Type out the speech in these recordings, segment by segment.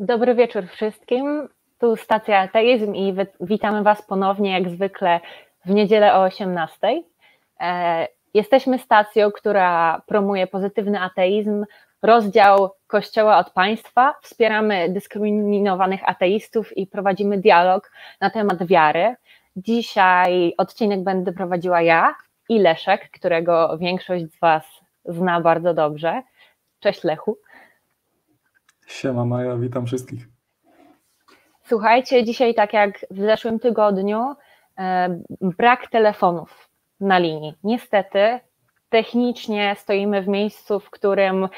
Dobry wieczór wszystkim. Tu stacja Ateizm i witamy Was ponownie, jak zwykle, w niedzielę o 18. E, jesteśmy stacją, która promuje pozytywny ateizm, rozdział Kościoła od państwa, wspieramy dyskryminowanych ateistów i prowadzimy dialog na temat wiary. Dzisiaj odcinek będę prowadziła ja i Leszek, którego większość z Was zna bardzo dobrze. Cześć Lechu. Siema Maja, witam wszystkich. Słuchajcie, dzisiaj tak jak w zeszłym tygodniu, e, brak telefonów na linii. Niestety, technicznie stoimy w miejscu, w którym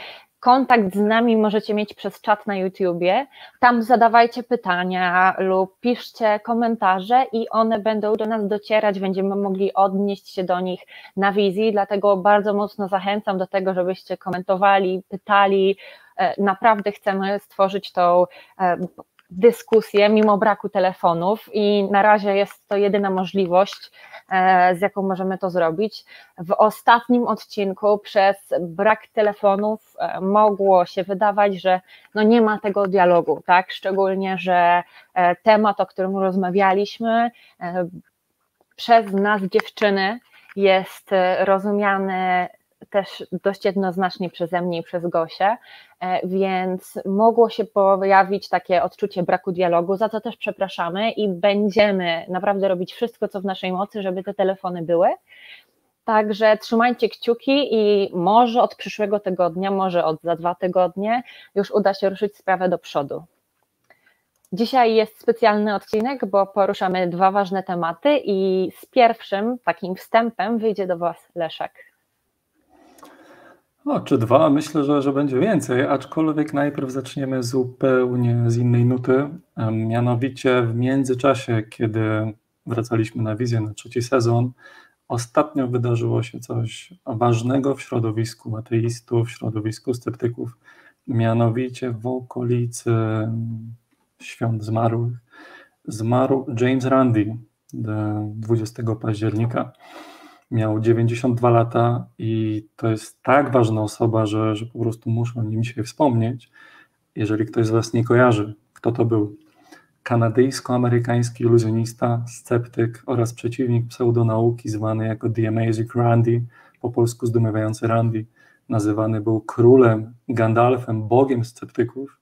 kontakt z nami możecie mieć przez czat na YouTubie. Tam zadawajcie pytania lub piszcie komentarze i one będą do nas docierać, będziemy mogli odnieść się do nich na wizji, dlatego bardzo mocno zachęcam do tego, żebyście komentowali, pytali. E, naprawdę chcemy stworzyć tą e, dyskusję mimo braku telefonów i na razie jest to jedyna możliwość, e, z jaką możemy to zrobić. W ostatnim odcinku przez brak telefonów mogło się wydawać, że no nie ma tego dialogu, tak? Szczególnie, że temat, o którym rozmawialiśmy, przez nas dziewczyny jest rozumiany też dość jednoznacznie przeze mnie i przez Gosię, e, więc mogło się pojawić takie odczucie braku dialogu, za co też przepraszamy i będziemy naprawdę robić wszystko, co w naszej mocy, żeby te telefony były. Także trzymajcie kciuki i może od przyszłego tygodnia, może od za dwa tygodnie już uda się ruszyć sprawę do przodu. Dzisiaj jest specjalny odcinek, bo poruszamy dwa ważne tematy i z pierwszym takim wstępem wyjdzie do Was Leszek. O, czy dwa? Myślę, że, że będzie więcej, aczkolwiek najpierw zaczniemy zupełnie z innej nuty. Mianowicie w międzyczasie, kiedy wracaliśmy na wizję na trzeci sezon, ostatnio wydarzyło się coś ważnego w środowisku ateistów, w środowisku sceptyków. Mianowicie w okolicy świąt zmarłych zmarł James Randi 20 października miał 92 lata i to jest tak ważna osoba, że, że po prostu muszę o nim dzisiaj wspomnieć. Jeżeli ktoś z Was nie kojarzy, kto to był? Kanadyjsko-amerykański iluzjonista, sceptyk oraz przeciwnik pseudonauki zwany jako The Amazing Randy, po polsku zdumiewający Randy. Nazywany był królem, Gandalfem, bogiem sceptyków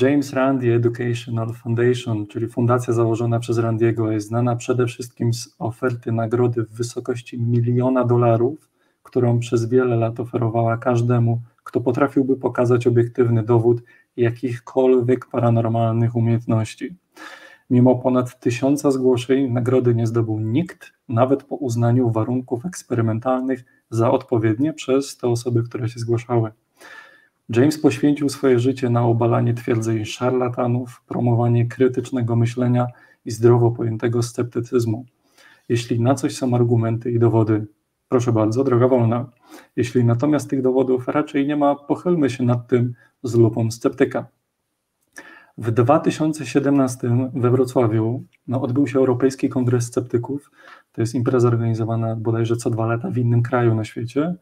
James Randi Educational Foundation, czyli fundacja założona przez Randiego, jest znana przede wszystkim z oferty nagrody w wysokości miliona dolarów, którą przez wiele lat oferowała każdemu, kto potrafiłby pokazać obiektywny dowód jakichkolwiek paranormalnych umiejętności. Mimo ponad tysiąca zgłoszeń, nagrody nie zdobył nikt, nawet po uznaniu warunków eksperymentalnych za odpowiednie przez te osoby, które się zgłaszały. James poświęcił swoje życie na obalanie twierdzeń szarlatanów, promowanie krytycznego myślenia i zdrowo pojętego sceptycyzmu. Jeśli na coś są argumenty i dowody, proszę bardzo, droga wolna. Jeśli natomiast tych dowodów raczej nie ma, pochylmy się nad tym z lupą sceptyka. W 2017 we Wrocławiu no, odbył się Europejski Kongres Sceptyków. To jest impreza organizowana bodajże co dwa lata w innym kraju na świecie.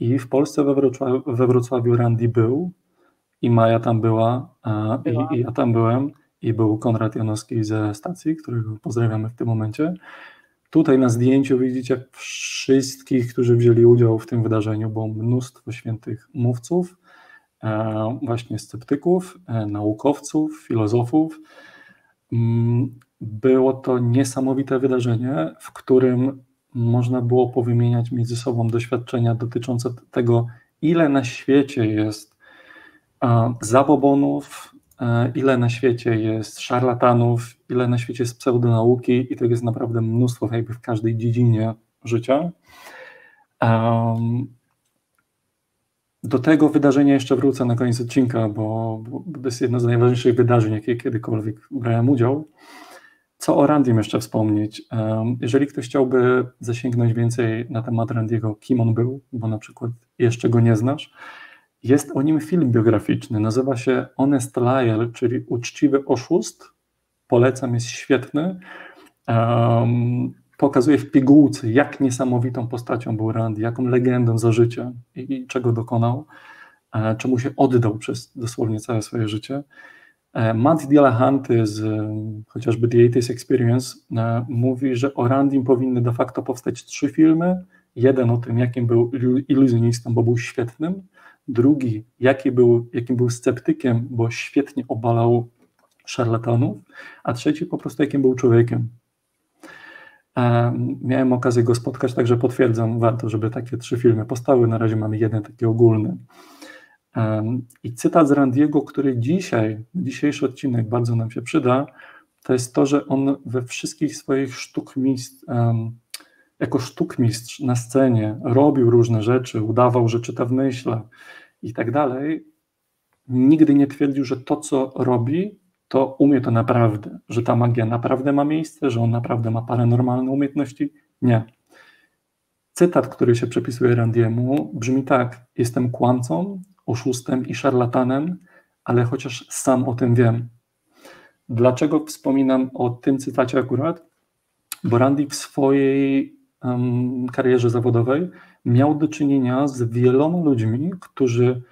I w Polsce we Wrocławiu, we Wrocławiu Randy był i Maja tam była, była. I, i, ja tam byłem i był Konrad Janowski ze stacji, którego pozdrawiamy w tym momencie. Tutaj na zdjęciu widzicie wszystkich, którzy wzięli udział w tym wydarzeniu, bo mnóstwo świętych mówców, e, właśnie sceptyków, e, naukowców, filozofów. Mm, było to niesamowite wydarzenie, w którym można było powymieniać między sobą doświadczenia dotyczące tego, ile na świecie jest zabobonów, ile na świecie jest szarlatanów, ile na świecie jest pseudonauki i to jest naprawdę mnóstwo jakby w każdej dziedzinie życia. Do tego wydarzenia jeszcze wrócę na koniec odcinka, bo, bo to jest jedno z najważniejszych wydarzeń, jakie kiedykolwiek brałem udział. Co o Randym jeszcze wspomnieć? Jeżeli ktoś chciałby zasięgnąć więcej na temat Randiego, kim on był, bo na przykład jeszcze go nie znasz, jest o nim film biograficzny. Nazywa się Honest Liar, czyli Uczciwy Oszust. Polecam, jest świetny. Pokazuje w pigułce, jak niesamowitą postacią był Randy, jaką legendą za życia i, i czego dokonał. czemu się oddał przez dosłownie całe swoje życie. Matt Dillahanty z chociażby The 80 Experience mówi, że o Randim powinny de facto powstać trzy filmy. Jeden o tym, jakim był iluzjonistą, bo był świetnym. Drugi, jaki był, jakim był sceptykiem, bo świetnie obalał szarlatanów. A trzeci, po prostu jakim był człowiekiem. Miałem okazję go spotkać, także potwierdzam, warto, żeby takie trzy filmy powstały. Na razie mamy jeden taki ogólny. I cytat z Randiego, który dzisiaj, dzisiejszy odcinek bardzo nam się przyda, to jest to, że on we wszystkich swoich sztukmistrz, jako sztukmistrz na scenie robił różne rzeczy, udawał, że czyta w myślach i tak dalej. Nigdy nie twierdził, że to, co robi, to umie to naprawdę, że ta magia naprawdę ma miejsce, że on naprawdę ma paranormalne umiejętności. Nie. Cytat, który się przypisuje Randiemu, brzmi tak: Jestem kłamcą, oszustem i szarlatanem, ale chociaż sam o tym wiem. Dlaczego wspominam o tym cytacie akurat? Bo Randy w swojej um, karierze zawodowej miał do czynienia z wieloma ludźmi, którzy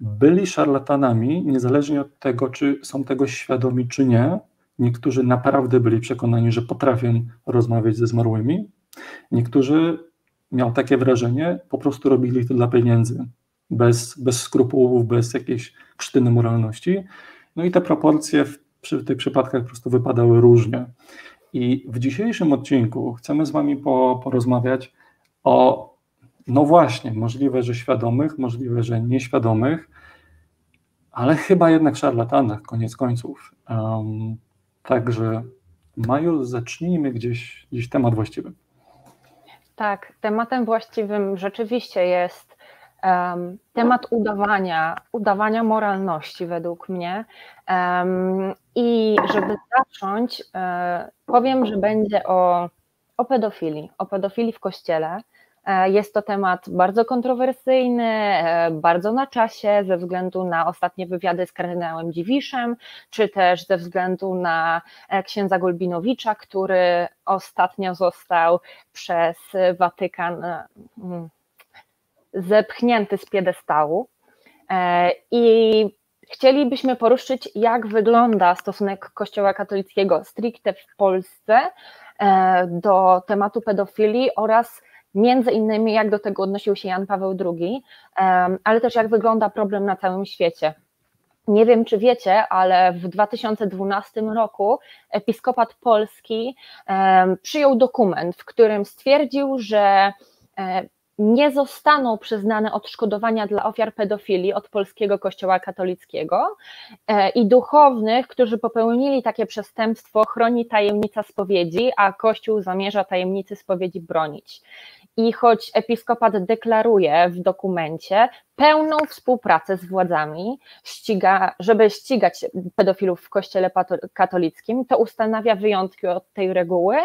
byli szarlatanami, niezależnie od tego, czy są tego świadomi, czy nie. Niektórzy naprawdę byli przekonani, że potrafią rozmawiać ze zmarłymi. Niektórzy, miał takie wrażenie, po prostu robili to dla pieniędzy, bez, bez skrupułów, bez jakiejś krztyny moralności. No i te proporcje w, przy tych przypadkach po prostu wypadały różnie. I w dzisiejszym odcinku chcemy z Wami po, porozmawiać o no właśnie, możliwe, że świadomych, możliwe, że nieświadomych, ale chyba jednak szarlatanach, koniec końców. Um, także, Maju, zacznijmy gdzieś, gdzieś temat właściwy. Tak, tematem właściwym rzeczywiście jest temat udawania, udawania moralności według mnie. I żeby zacząć, um, powiem, że będzie o, o pedofilii, o pedofilii w kościele. E, jest to temat bardzo kontrowersyjny, e, bardzo na czasie, ze względu na ostatnie wywiady z kardynałem Dziwiszem, czy też ze względu na e, księdza Golbinowicza, który ostatnio został przez Watykan mm, zepchnięty z piedestału. I chcielibyśmy poruszyć, jak wygląda stosunek Kościoła katolickiego stricte w Polsce do tematu pedofilii oraz między innymi jak do tego odnosił się Jan Paweł II, ale też jak wygląda problem na całym świecie. Nie wiem, czy wiecie, ale w 2012 roku episkopat polski przyjął dokument, w którym stwierdził, że e, nie zostaną przyznane odszkodowania dla ofiar pedofilii od polskiego kościoła katolickiego e, i duchownych, którzy popełnili takie przestępstwo, chroni tajemnica spowiedzi, a Kościół zamierza tajemnicy spowiedzi bronić. I choć episkopat deklaruje w dokumencie pełną współpracę z władzami, ściga, żeby ścigać pedofilów w kościele katolickim, to ustanawia wyjątki od tej reguły,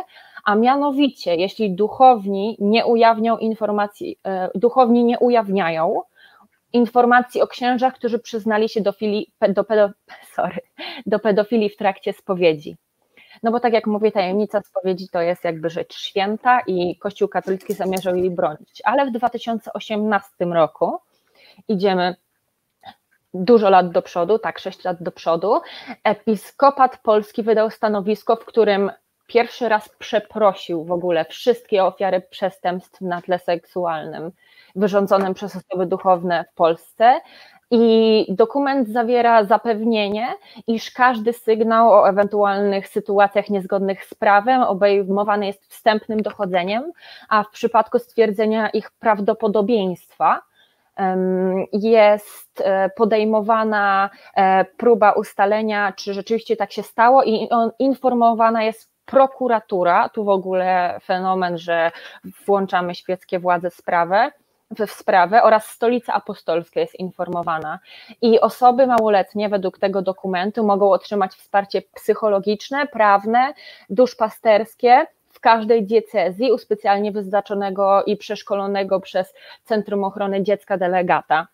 a mianowicie, jeśli duchowni nie ujawnią informacji, e, duchowni nie ujawniają informacji o księżach, którzy przyznali się do, fili, do, pedo, sorry, do pedofilii w trakcie spowiedzi. No bo tak jak mówię, tajemnica spowiedzi to jest jakby rzecz święta i Kościół katolicki zamierzał jej bronić. Ale w 2018 roku idziemy dużo lat do przodu, tak, sześć lat do przodu, episkopat polski wydał stanowisko, w którym pierwszy raz przeprosił w ogóle wszystkie ofiary przestępstw na tle seksualnym wyrządzonym przez osoby duchowne w Polsce. I dokument zawiera zapewnienie, iż każdy sygnał o ewentualnych sytuacjach niezgodnych z prawem obejmowany jest wstępnym dochodzeniem, a w przypadku stwierdzenia ich prawdopodobieństwa jest e, podejmowana e, próba ustalenia, czy rzeczywiście tak się stało, i informowana jest prokuratura. Tu w ogóle fenomen, że włączamy świeckie władze sprawę w sprawę oraz Stolica Apostolska jest informowana. I osoby małoletnie według tego dokumentu mogą otrzymać wsparcie psychologiczne, prawne, duszpasterskie w każdej diecezji u specjalnie wyznaczonego i przeszkolonego przez Centrum Ochrony Dziecka delegata.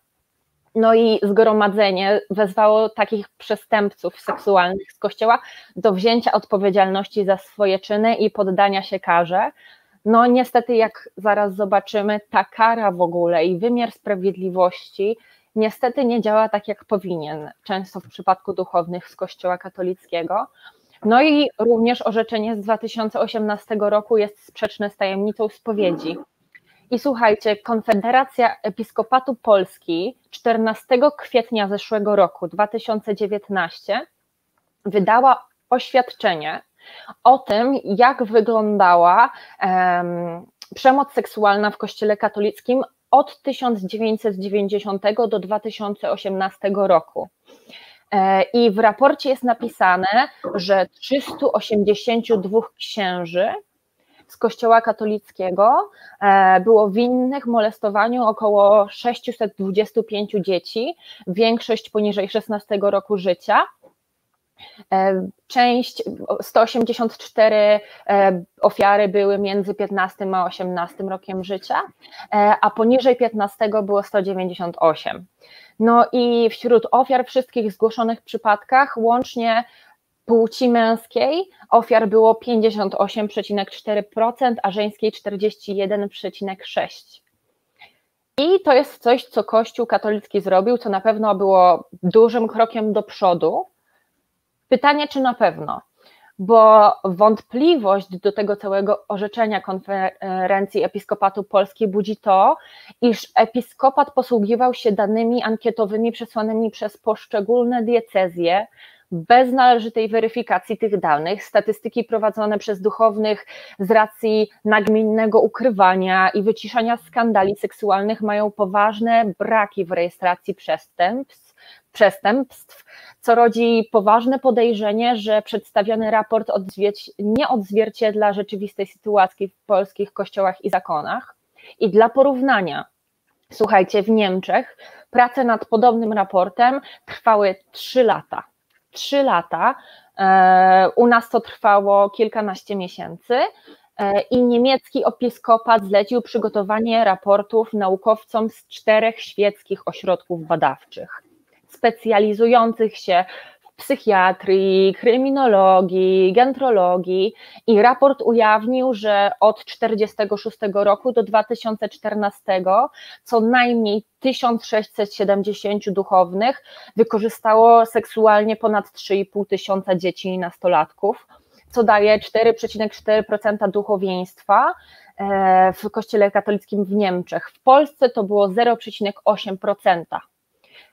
No i zgromadzenie wezwało takich przestępców seksualnych z kościoła do wzięcia odpowiedzialności za swoje czyny i poddania się karze. No niestety, jak zaraz zobaczymy, ta kara w ogóle i wymiar sprawiedliwości niestety nie działa tak, jak powinien, często w przypadku duchownych z Kościoła katolickiego. No i również orzeczenie z 2018 roku jest sprzeczne z tajemnicą spowiedzi. I słuchajcie, Konfederacja Episkopatu Polski 14 kwietnia zeszłego roku, 2019, wydała oświadczenie o tym, jak wyglądała um, przemoc seksualna w Kościele katolickim od 1990 do 2018 roku. E, I w raporcie jest napisane, że 382 księży z Kościoła katolickiego e, było winnych molestowaniu około 625 dzieci, większość poniżej 16 roku życia. E, część, 184 e, ofiary były między 15 a 18 rokiem życia, a poniżej 15 było 198. No i wśród ofiar wszystkich zgłoszonych przypadkach łącznie płci męskiej ofiar było 58,4%, a żeńskiej 41,6%. I to jest coś, co Kościół katolicki zrobił, co na pewno było dużym krokiem do przodu, Pytanie, czy na pewno, bo wątpliwość do tego całego orzeczenia konferencji Episkopatu Polski budzi to, iż episkopat posługiwał się danymi ankietowymi przesłanymi przez poszczególne diecezje, bez należytej weryfikacji tych danych, statystyki prowadzone przez duchownych z racji nagminnego ukrywania i wyciszania skandali seksualnych mają poważne braki w rejestracji przestępstw, przestępstw, co rodzi poważne podejrzenie, że przedstawiony raport nie odzwierciedla rzeczywistej sytuacji w polskich kościołach i zakonach. I dla porównania, słuchajcie, w Niemczech prace nad podobnym raportem trwały 3 lata. 3 lata. E, u nas to trwało kilkanaście miesięcy e, i niemiecki episkopat zlecił przygotowanie raportów naukowcom z czterech świeckich ośrodków badawczych specjalizujących się psychiatrii, kryminologii, gentrologii i raport ujawnił, że od 1946 roku do 2014 co najmniej 1670 duchownych wykorzystało seksualnie ponad 3,5 tysiąca dzieci i nastolatków, co daje 4,4% duchowieństwa e, w Kościele katolickim w Niemczech. W Polsce to było 0,8%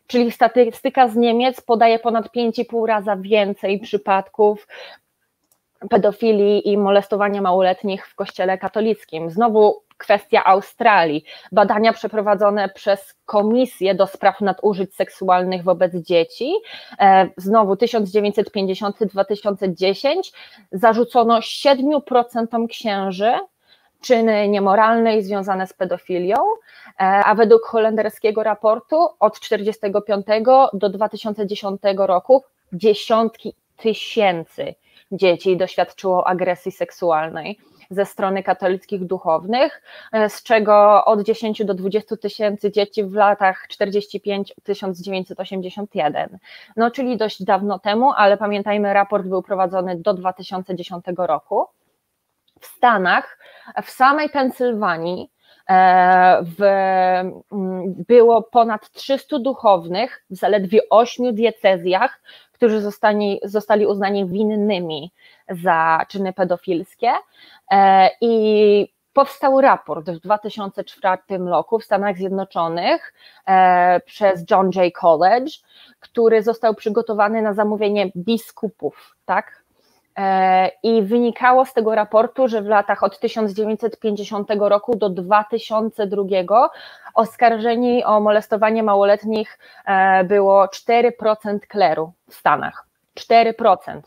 czyli statystyka z Niemiec podaje ponad 5,5 raza więcej przypadków pedofilii i molestowania małoletnich w kościele katolickim. Znowu kwestia Australii. Badania przeprowadzone przez Komisję do Spraw Nadużyć Seksualnych wobec Dzieci, e, znowu 1950-2010, zarzucono 7% księży czyny niemoralne i związane z pedofilią, e, a według holenderskiego raportu od 1945 do 2010 roku dziesiątki tysięcy dzieci doświadczyło agresji seksualnej ze strony katolickich duchownych, e, z czego od 10 do 20 tysięcy dzieci w latach 45-1981. No, czyli dość dawno temu, ale pamiętajmy, raport był prowadzony do 2010 roku. W Stanach w samej Pensylwanii e, w, mm, było ponad 300 duchownych w zaledwie 8 diecezjach, którzy zostali, zostali uznani winnymi za czyny pedofilskie. E, I powstał raport w 2004 roku w Stanach Zjednoczonych e, przez John Jay College, który został przygotowany na zamówienie biskupów, tak? E, I wynikało z tego raportu, że w latach od 1950 roku do 2002 oskarżeni o molestowanie małoletnich e, było 4% kleru w Stanach. 4%.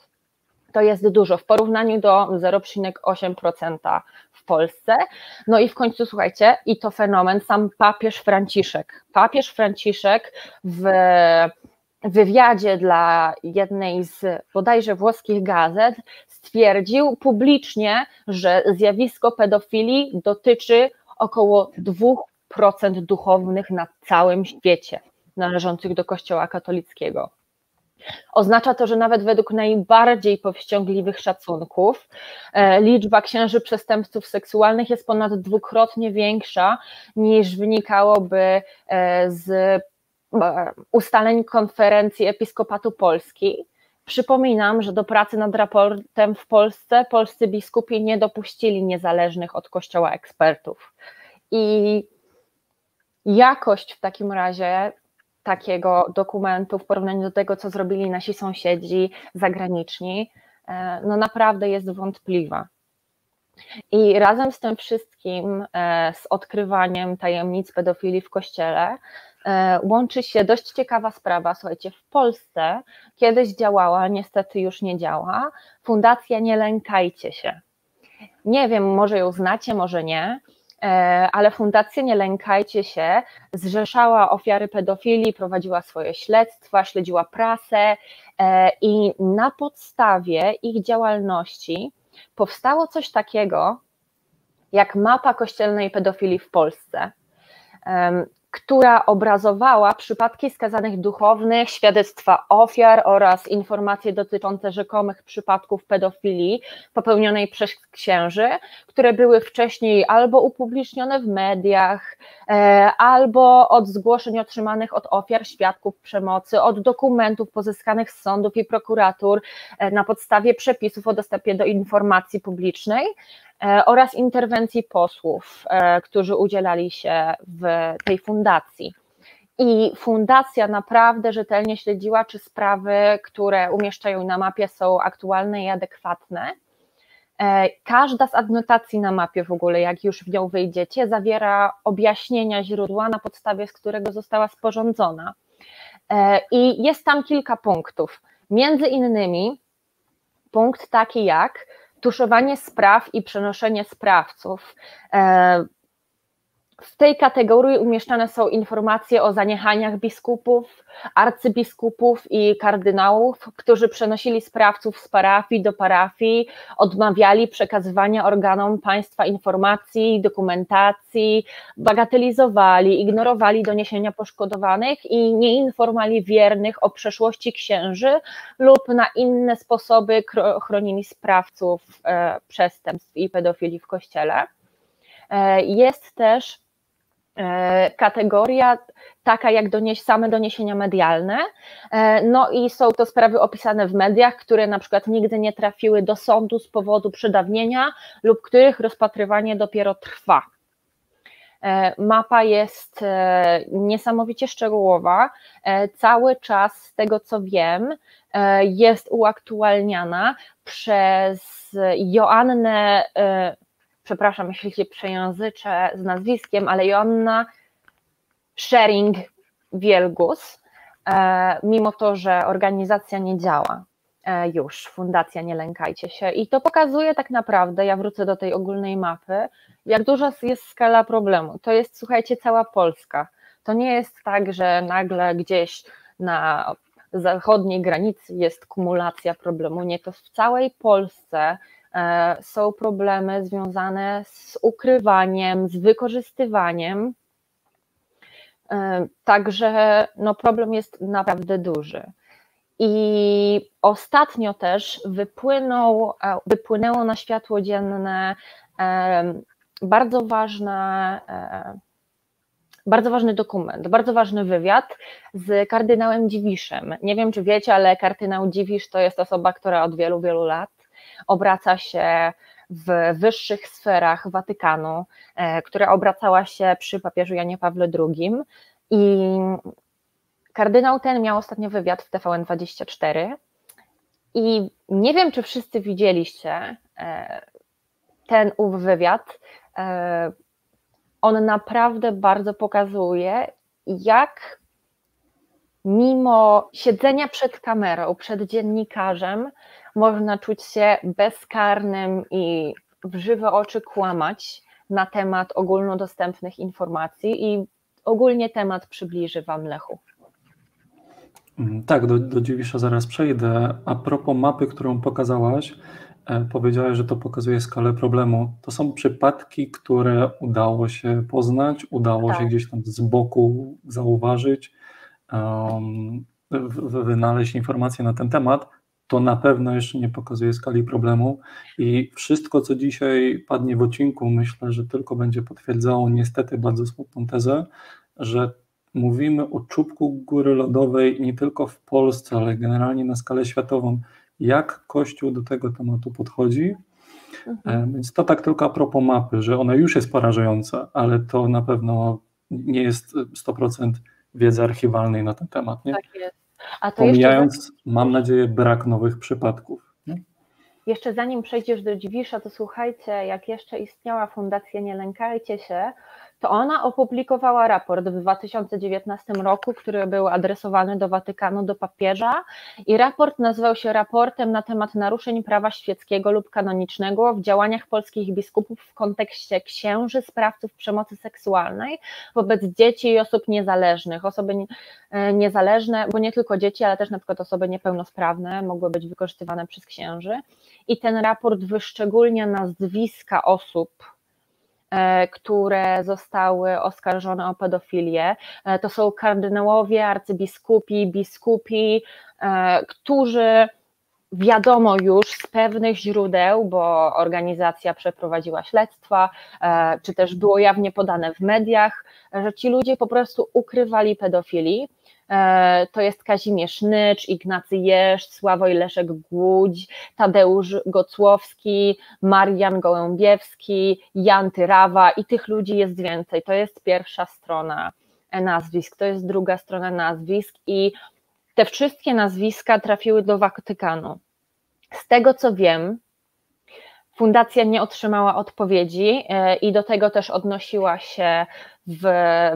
To jest dużo w porównaniu do 0,8% w Polsce. No i w końcu słuchajcie, i to fenomen, sam papież Franciszek. Papież Franciszek w wywiadzie dla jednej z bodajże włoskich gazet stwierdził publicznie, że zjawisko pedofilii dotyczy około 2% duchownych na całym świecie należących do Kościoła katolickiego. Oznacza to, że nawet według najbardziej powściągliwych szacunków e, liczba księży przestępców seksualnych jest ponad dwukrotnie większa niż wynikałoby e, z ustaleń konferencji Episkopatu Polski. Przypominam, że do pracy nad raportem w Polsce polscy biskupi nie dopuścili niezależnych od Kościoła ekspertów. I jakość w takim razie takiego dokumentu w porównaniu do tego, co zrobili nasi sąsiedzi zagraniczni, e, no naprawdę jest wątpliwa. I razem z tym wszystkim, e, z odkrywaniem tajemnic pedofilii w kościele, e, łączy się dość ciekawa sprawa. Słuchajcie, w Polsce kiedyś działała, niestety już nie działa, Fundacja Nie Lękajcie się. Nie wiem, może ją znacie, może nie, e, ale Fundacja Nie Lękajcie się zrzeszała ofiary pedofilii, prowadziła swoje śledztwa, śledziła prasę i na podstawie ich działalności powstało coś takiego jak mapa kościelnej pedofilii w Polsce która obrazowała przypadki skazanych duchownych, świadectwa ofiar oraz informacje dotyczące rzekomych przypadków pedofilii popełnionej przez księży, które były wcześniej albo upublicznione w mediach, e, albo od zgłoszeń otrzymanych od ofiar, świadków przemocy, od dokumentów pozyskanych z sądów i prokuratur e, na podstawie przepisów o dostępie do informacji publicznej. E, oraz interwencji posłów, e, którzy udzielali się w tej fundacji. I fundacja naprawdę rzetelnie śledziła, czy sprawy, które umieszczają na mapie, są aktualne i adekwatne. E, każda z adnotacji na mapie w ogóle, jak już w nią wyjdziecie, zawiera objaśnienia źródła, na podstawie z którego została sporządzona. I jest tam kilka punktów. Między innymi punkt taki jak tuszowanie spraw i przenoszenie sprawców. W tej kategorii umieszczane są informacje o zaniechaniach biskupów, arcybiskupów i kardynałów, którzy przenosili sprawców z parafii do parafii, odmawiali przekazywania organom państwa informacji, dokumentacji, bagatelizowali, ignorowali doniesienia poszkodowanych i nie informowali wiernych o przeszłości księży lub na inne sposoby chronili sprawców e, przestępstw i pedofilii w kościele. E, jest też kategoria taka jak donieś, same doniesienia medialne. E, no i są to sprawy opisane w mediach, które na przykład nigdy nie trafiły do sądu z powodu przedawnienia lub których rozpatrywanie dopiero trwa. E, mapa jest niesamowicie szczegółowa. Cały czas, z tego co wiem, jest uaktualniana przez Joannę przepraszam, jeśli się przejęzyczę z nazwiskiem, ale Joanna Sharing Wielgus, e, mimo to, że organizacja nie działa e, już, fundacja Nie Lękajcie się. I to pokazuje tak naprawdę, ja wrócę do tej ogólnej mapy, jak duża jest skala problemu. To jest, słuchajcie, cała Polska. To nie jest tak, że nagle gdzieś na zachodniej granicy jest kumulacja problemu. Nie, to w całej Polsce są problemy związane z ukrywaniem, z wykorzystywaniem. E, także no, problem jest naprawdę duży. I ostatnio też wypłynął, e, wypłynęło na światło dzienne bardzo ważne, bardzo ważny dokument, bardzo ważny wywiad z kardynałem Dziwiszem. Nie wiem, czy wiecie, ale kardynał Dziwisz to jest osoba, która od wielu, wielu lat obraca się w wyższych sferach Watykanu, e, która obracała się przy papieżu Janie Pawle II. I kardynał ten miał ostatnio wywiad w TVN24. I nie wiem, czy wszyscy widzieliście e, ten ów wywiad. E, on naprawdę bardzo pokazuje, jak mimo siedzenia przed kamerą, przed dziennikarzem, można czuć się bezkarnym i w żywe oczy kłamać na temat ogólnodostępnych informacji i ogólnie temat przybliży Wam Lechu. Mm, tak, do, do Dziwisza zaraz przejdę. A propos mapy, którą pokazałaś, e, powiedziałaś, że to pokazuje skalę problemu. To są przypadki, które udało się poznać, udało tak. się gdzieś tam z boku zauważyć, um, wynaleźć informacje na ten temat, to na pewno jeszcze nie pokazuje skali problemu i wszystko, co dzisiaj padnie w odcinku, myślę, że tylko będzie potwierdzało niestety bardzo smutną tezę, że mówimy o czubku góry lodowej nie tylko w Polsce, ale generalnie na skalę światową, jak Kościół do tego tematu podchodzi. Mhm. E, więc to tak tylko a propos mapy, że ona już jest porażająca, ale to na pewno nie jest 100% wiedzy archiwalnej na ten temat. Nie? Tak jest. A to Pomijając, jeszcze... mam nadzieję, brak nowych przypadków. Jeszcze zanim przejdziesz do Dziwisza, to słuchajcie, jak jeszcze istniała Fundacja Nie Lękajcie się, to ona opublikowała raport w 2019 roku, który był adresowany do Watykanu, do papieża i raport nazywał się raportem na temat naruszeń prawa świeckiego lub kanonicznego w działaniach polskich biskupów w kontekście księży, sprawców przemocy seksualnej wobec dzieci i osób niezależnych. Osoby e, niezależne, bo nie tylko dzieci, ale też na przykład osoby niepełnosprawne mogły być wykorzystywane przez księży i ten raport wyszczególnia nazwiska osób, które zostały oskarżone o pedofilię. E, to są kardynałowie, arcybiskupi, biskupi, e, którzy wiadomo już z pewnych źródeł, bo organizacja przeprowadziła śledztwa, czy też było jawnie podane w mediach, że ci ludzie po prostu ukrywali pedofilii E, to jest Kazimierz Nycz, Ignacy Jeszcz, Sławoj Leszek Głódź, Tadeusz Gocłowski, Marian Gołębiewski, Jan Tyrawa i tych ludzi jest więcej. To jest pierwsza strona nazwisk, to jest druga strona nazwisk i te wszystkie nazwiska trafiły do Watykanu. Z tego co wiem, fundacja nie otrzymała odpowiedzi e, i do tego też odnosiła się w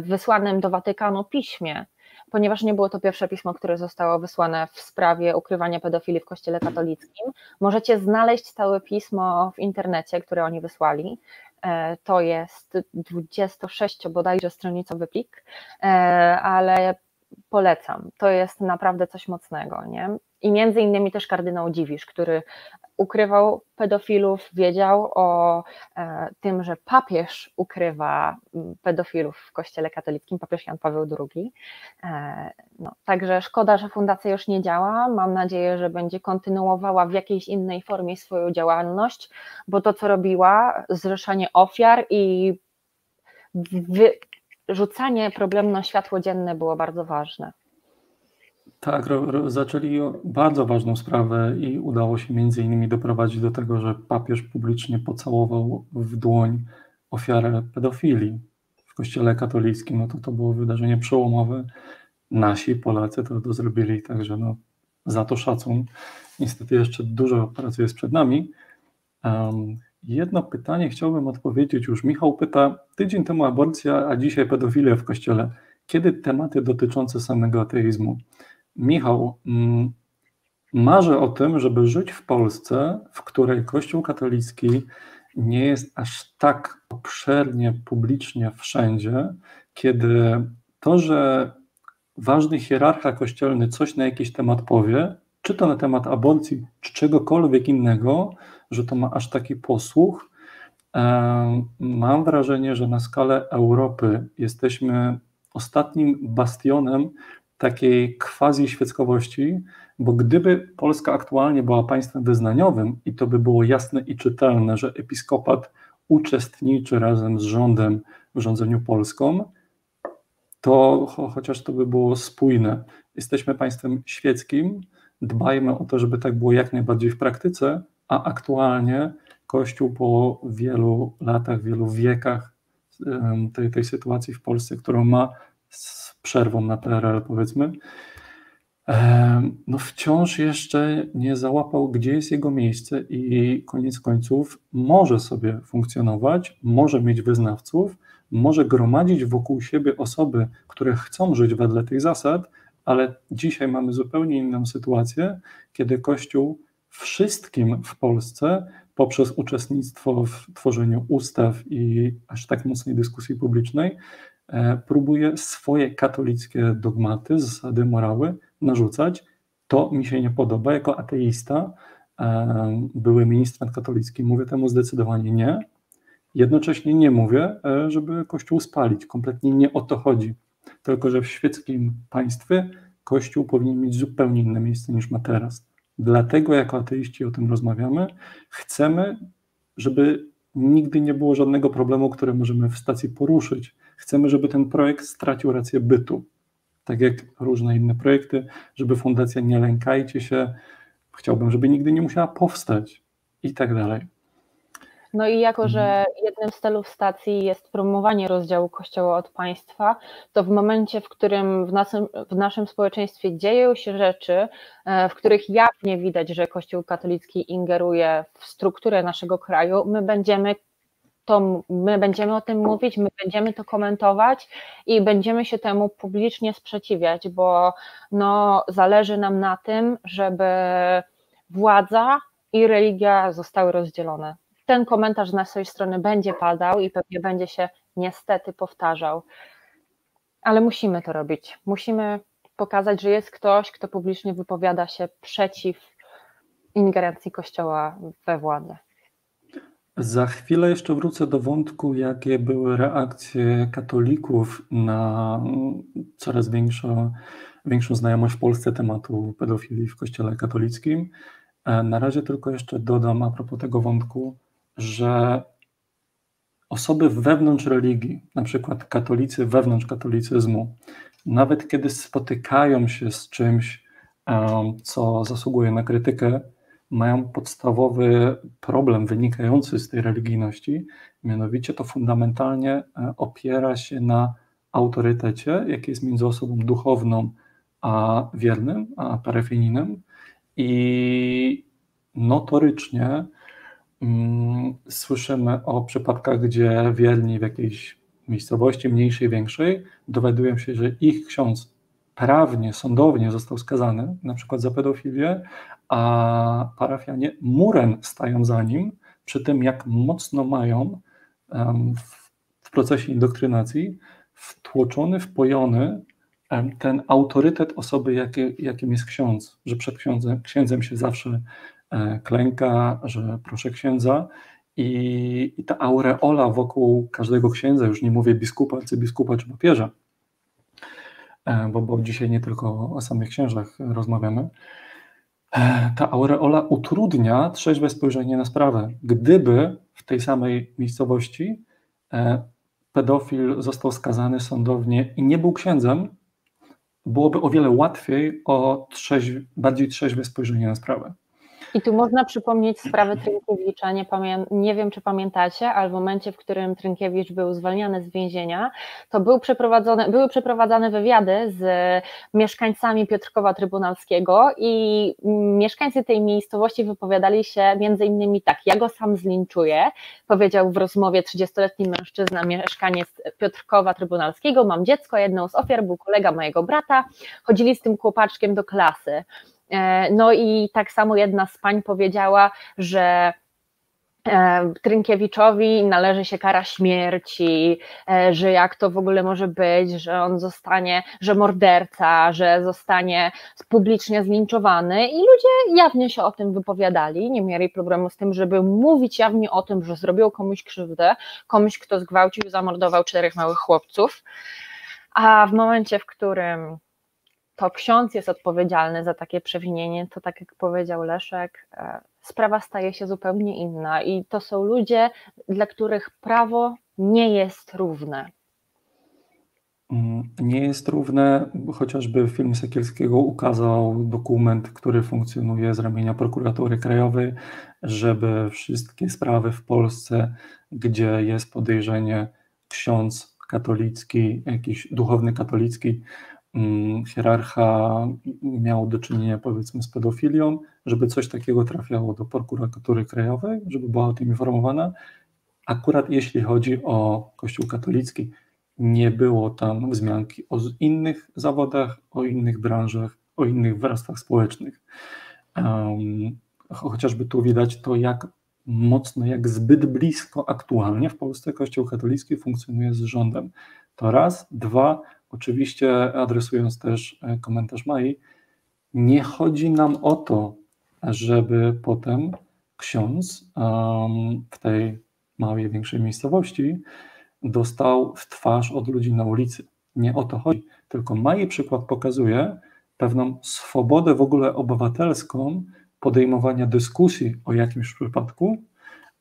wysłanym do Watykanu piśmie ponieważ nie było to pierwsze pismo, które zostało wysłane w sprawie ukrywania pedofilii w Kościele katolickim. Możecie znaleźć całe pismo w internecie, które oni wysłali. E, to jest 26 bodajże stronicowy plik, e, ale polecam. To jest naprawdę coś mocnego. Nie? I między innymi też kardynał Dziwisz, który ukrywał pedofilów, wiedział o e, tym, że papież ukrywa pedofilów w Kościele katolickim, papież Jan Paweł II. E, no, także szkoda, że fundacja już nie działa. Mam nadzieję, że będzie kontynuowała w jakiejś innej formie swoją działalność, bo to, co robiła, zrzeszanie ofiar i wyrzucanie problemu na światło dzienne było bardzo ważne. Tak, ro, ro, zaczęli bardzo ważną sprawę i udało się między innymi doprowadzić do tego, że papież publicznie pocałował w dłoń ofiarę pedofilii w kościele katolickim. No to to było wydarzenie przełomowe. Nasi Polacy to, to zrobili, także no, za to szacun. Niestety jeszcze dużo pracy jest przed nami. Um, jedno pytanie chciałbym odpowiedzieć już. Michał pyta, tydzień temu aborcja, a dzisiaj pedofilia w kościele. Kiedy tematy dotyczące samego ateizmu? Michał, mm, marzę o tym, żeby żyć w Polsce, w której Kościół katolicki nie jest aż tak obszernie, publicznie wszędzie, kiedy to, że ważny hierarcha kościelny coś na jakiś temat powie, czy to na temat aborcji, czy czegokolwiek innego, że to ma aż taki posłuch. Mam wrażenie, że na skalę Europy jesteśmy ostatnim bastionem takiej quasi świeckowości, bo gdyby Polska aktualnie była państwem wyznaniowym i to by było jasne i czytelne, że episkopat uczestniczy razem z rządem w rządzeniu Polską, to cho chociaż to by było spójne. Jesteśmy państwem świeckim, dbajmy o to, żeby tak było jak najbardziej w praktyce, a aktualnie Kościół po wielu latach, wielu wiekach tej, tej sytuacji w Polsce, którą ma przerwą na PRL, powiedzmy, no wciąż jeszcze nie załapał, gdzie jest jego miejsce i koniec końców może sobie funkcjonować, może mieć wyznawców, może gromadzić wokół siebie osoby, które chcą żyć wedle tych zasad, ale dzisiaj mamy zupełnie inną sytuację, kiedy Kościół wszystkim w Polsce poprzez uczestnictwo w tworzeniu ustaw i aż tak mocnej dyskusji publicznej próbuje swoje katolickie dogmaty, zasady, morały narzucać. To mi się nie podoba. Jako ateista, e, były ministrant katolicki, mówię temu zdecydowanie nie. Jednocześnie nie mówię, e, żeby Kościół spalić. Kompletnie nie o to chodzi. Tylko, że w świeckim państwie Kościół powinien mieć zupełnie inne miejsce niż ma teraz. Dlatego, jako ateiści o tym rozmawiamy, chcemy, żeby nigdy nie było żadnego problemu, który możemy w stacji poruszyć chcemy, żeby ten projekt stracił rację bytu. Tak jak różne inne projekty, żeby fundacja nie lękajcie się, chciałbym, żeby nigdy nie musiała powstać i tak dalej. No i jako, że mhm. jednym z celów stacji jest promowanie rozdziału Kościoła od państwa, to w momencie, w którym w naszym, w naszym społeczeństwie dzieją się rzeczy, e, w których jawnie widać, że Kościół katolicki ingeruje w strukturę naszego kraju, my będziemy to my będziemy o tym mówić, my będziemy to komentować i będziemy się temu publicznie sprzeciwiać, bo no, zależy nam na tym, żeby władza i religia zostały rozdzielone ten komentarz z naszej strony będzie padał i pewnie będzie się niestety powtarzał. Ale musimy to robić. Musimy pokazać, że jest ktoś, kto publicznie wypowiada się przeciw ingerencji Kościoła we władzę. Za chwilę jeszcze wrócę do wątku, jakie były reakcje katolików na coraz większą, większą znajomość w Polsce tematu pedofilii w Kościele katolickim. E, na razie tylko jeszcze dodam a propos tego wątku, że osoby wewnątrz religii, na przykład katolicy wewnątrz katolicyzmu, nawet kiedy spotykają się z czymś, co zasługuje na krytykę, mają podstawowy problem wynikający z tej religijności, mianowicie to fundamentalnie e, opiera się na autorytecie, jaki jest między osobą duchowną a wiernym, a parafianinem i notorycznie Mm, słyszymy o przypadkach, gdzie wierni w jakiejś miejscowości, mniejszej, większej, dowiadują się, że ich ksiądz prawnie, sądownie został skazany, na przykład za pedofilię, a parafianie murem stają za nim, przy tym jak mocno mają w procesie indoktrynacji wtłoczony, wpojony ten autorytet osoby, jakim jest ksiądz, że przed księdzem, księdzem się zawsze E, klęka, że proszę księdza. I, i ta aureola wokół każdego księdza, już nie mówię biskupa, arcybiskupa czy papieża, e, bo, bo dzisiaj nie tylko o samych księżach rozmawiamy, ta aureola utrudnia trzeźwe spojrzenie na sprawę. Gdyby w tej samej miejscowości pedofil został skazany sądownie i nie był księdzem, byłoby o wiele łatwiej o trzeź, bardziej trzeźwe spojrzenie na sprawę. I tu można przypomnieć sprawę Trynkiewicza. Nie, nie wiem, czy pamiętacie, ale w momencie, w którym Trynkiewicz był zwalniany z więzienia, to był przeprowadzone, były przeprowadzane wywiady z mieszkańcami Piotrkowa Trybunalskiego i mieszkańcy tej miejscowości wypowiadali się między innymi tak, ja go sam zlinczuję, powiedział w rozmowie 30-letni mężczyzna, mieszkaniec Piotrkowa Trybunalskiego, mam dziecko, jedną z ofiar był kolega mojego brata, chodzili z tym chłopaczkiem do klasy. E, no i tak samo jedna z pań powiedziała, że e, Trynkiewiczowi należy się kara śmierci, e, że jak to w ogóle może być, że on zostanie, że morderca, że zostanie publicznie zlinczowany. I ludzie jawnie się o tym wypowiadali, nie mieli problemu z tym, żeby mówić jawnie o tym, że zrobił komuś krzywdę, komuś, kto zgwałcił, zamordował czterech małych chłopców, a w momencie, w którym to ksiądz jest odpowiedzialny za takie przewinienie, to tak jak powiedział Leszek, e, sprawa staje się zupełnie inna i to są ludzie, dla których prawo nie jest równe. Mm, nie jest równe, chociażby film Sekielskiego ukazał dokument, który funkcjonuje z ramienia prokuratury krajowej, żeby wszystkie sprawy w Polsce, gdzie jest podejrzenie ksiądz katolicki, jakiś duchowny katolicki, hierarcha miał do czynienia powiedzmy z pedofilią, żeby coś takiego trafiało do prokuratury krajowej, żeby była o tym informowana. Akurat jeśli chodzi o Kościół katolicki, nie było tam wzmianki o innych zawodach, o innych branżach, o innych warstwach społecznych. Um, chociażby tu widać to, jak mocno, jak zbyt blisko aktualnie w Polsce Kościół katolicki funkcjonuje z rządem. To raz. Dwa, Oczywiście adresując też e, komentarz Mai, nie chodzi nam o to, żeby potem ksiądz w tej małej, większej miejscowości dostał w twarz od ludzi na ulicy. Nie o to chodzi. Tylko Mai przykład pokazuje pewną swobodę w ogóle obywatelską podejmowania dyskusji o jakimś przypadku,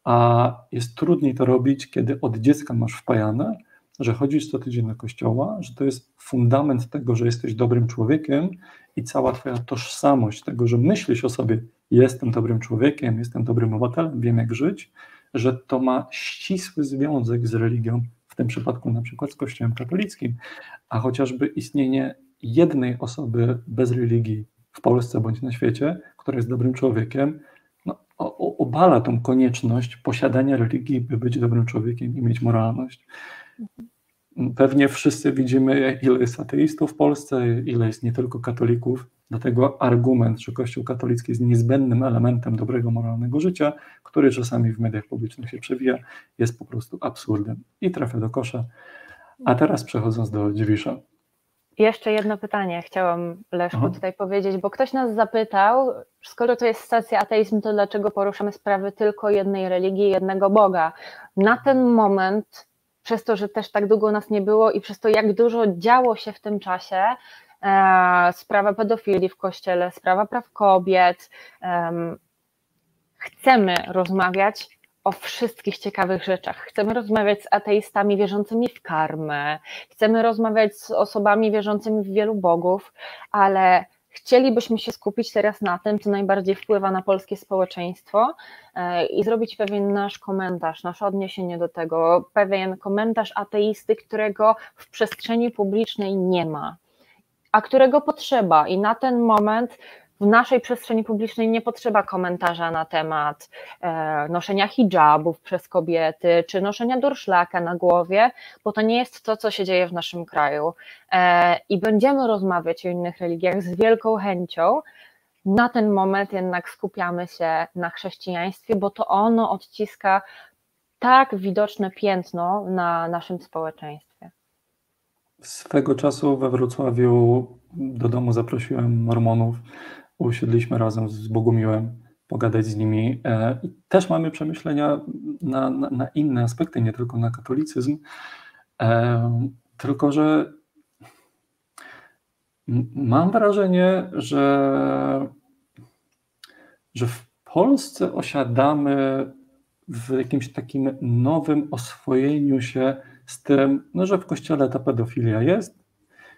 a jest trudniej to robić, kiedy od dziecka masz wpajane, że chodzisz co tydzień do kościoła, że to jest fundament tego, że jesteś dobrym człowiekiem i cała twoja tożsamość tego, że myślisz o sobie, jestem dobrym człowiekiem, jestem dobrym obywatelem, wiem jak żyć, że to ma ścisły związek z religią, w tym przypadku na przykład z Kościołem katolickim, a chociażby istnienie jednej osoby bez religii w Polsce bądź na świecie, która jest dobrym człowiekiem, no, obala tą konieczność posiadania religii, by być dobrym człowiekiem i mieć moralność. Pewnie wszyscy widzimy, ile jest ateistów w Polsce, ile jest nie tylko katolików, dlatego argument, że Kościół katolicki jest niezbędnym elementem dobrego, moralnego życia, który czasami w mediach publicznych się przewija, jest po prostu absurdem i trafia do kosza. A teraz przechodząc do Dziwisza. Jeszcze jedno pytanie chciałam Leszku Aha. tutaj powiedzieć, bo ktoś nas zapytał, skoro to jest stacja ateizm, to dlaczego poruszamy sprawy tylko jednej religii, jednego Boga? Na ten moment, przez to, że też tak długo nas nie było i przez to, jak dużo działo się w tym czasie, e, sprawa pedofilii w kościele, sprawa praw kobiet, chcemy rozmawiać o wszystkich ciekawych rzeczach. Chcemy rozmawiać z ateistami wierzącymi w karmę, chcemy rozmawiać z osobami wierzącymi w wielu bogów, ale chcielibyśmy się skupić teraz na tym, co najbardziej wpływa na polskie społeczeństwo e, i zrobić pewien nasz komentarz, nasze odniesienie do tego, pewien komentarz ateisty, którego w przestrzeni publicznej nie ma, a którego potrzeba. I na ten moment w naszej przestrzeni publicznej nie potrzeba komentarza na temat e, noszenia hijabów przez kobiety, czy noszenia durszlaka na głowie, bo to nie jest to, co się dzieje w naszym kraju. E, I będziemy rozmawiać o innych religiach z wielką chęcią. Na ten moment jednak skupiamy się na chrześcijaństwie, bo to ono odciska tak widoczne piętno na naszym społeczeństwie. Swego czasu we Wrocławiu do domu zaprosiłem Mormonów usiedliśmy razem z Bogumiłem pogadać z nimi. E, też mamy przemyślenia na, na, na, inne aspekty, nie tylko na katolicyzm, e, tylko że mam wrażenie, że, że w Polsce osiadamy w jakimś takim nowym oswojeniu się z tym, no, że w kościele ta pedofilia jest,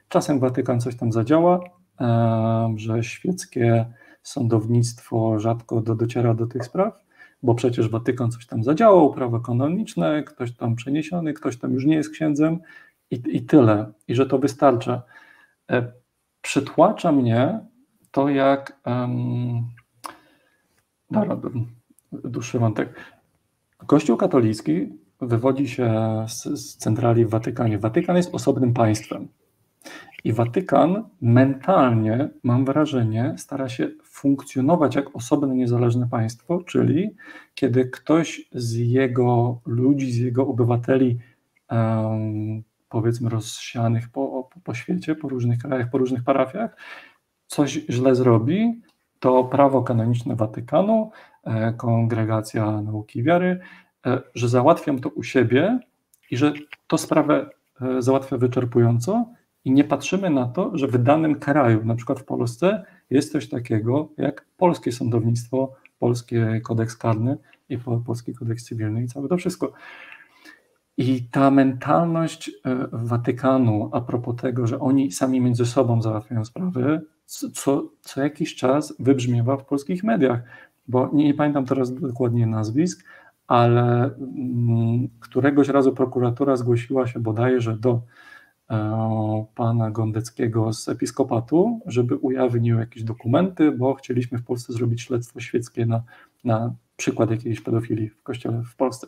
czasem Watykan coś tam zadziała, że świeckie sądownictwo rzadko do, dociera do tych spraw, bo przecież Watykan coś tam zadziałał, prawo kanoniczne, ktoś tam przeniesiony, ktoś tam już nie jest księdzem i, i tyle, i że to wystarcza. E, przytłacza mnie to, jak. Um, dobra, dłuższy wątek. Kościół katolicki wywodzi się z, z centrali w Watykanie. Watykan jest osobnym państwem. I Watykan mentalnie, mam wrażenie, stara się funkcjonować jak osobne, niezależne państwo, czyli kiedy ktoś z jego ludzi, z jego obywateli, um, powiedzmy rozsianych po, po, po świecie, po różnych krajach, po różnych parafiach, coś źle zrobi, to prawo kanoniczne Watykanu, e, kongregacja nauki wiary, e, że załatwiam to u siebie i że to sprawę e, załatwia wyczerpująco, i nie patrzymy na to, że w danym kraju, na przykład w Polsce, jest coś takiego jak polskie sądownictwo, polski kodeks karny i polski kodeks cywilny i całe to wszystko. I ta mentalność e, Watykanu a propos tego, że oni sami między sobą załatwiają sprawy, co, co jakiś czas wybrzmiewa w polskich mediach, bo nie, nie pamiętam teraz dokładnie nazwisk, ale mm, któregoś razu prokuratura zgłosiła się bodajże do pana Gondeckiego z episkopatu, żeby ujawnił jakieś dokumenty, bo chcieliśmy w Polsce zrobić śledztwo świeckie na, na przykład jakiejś pedofilii w kościele w Polsce.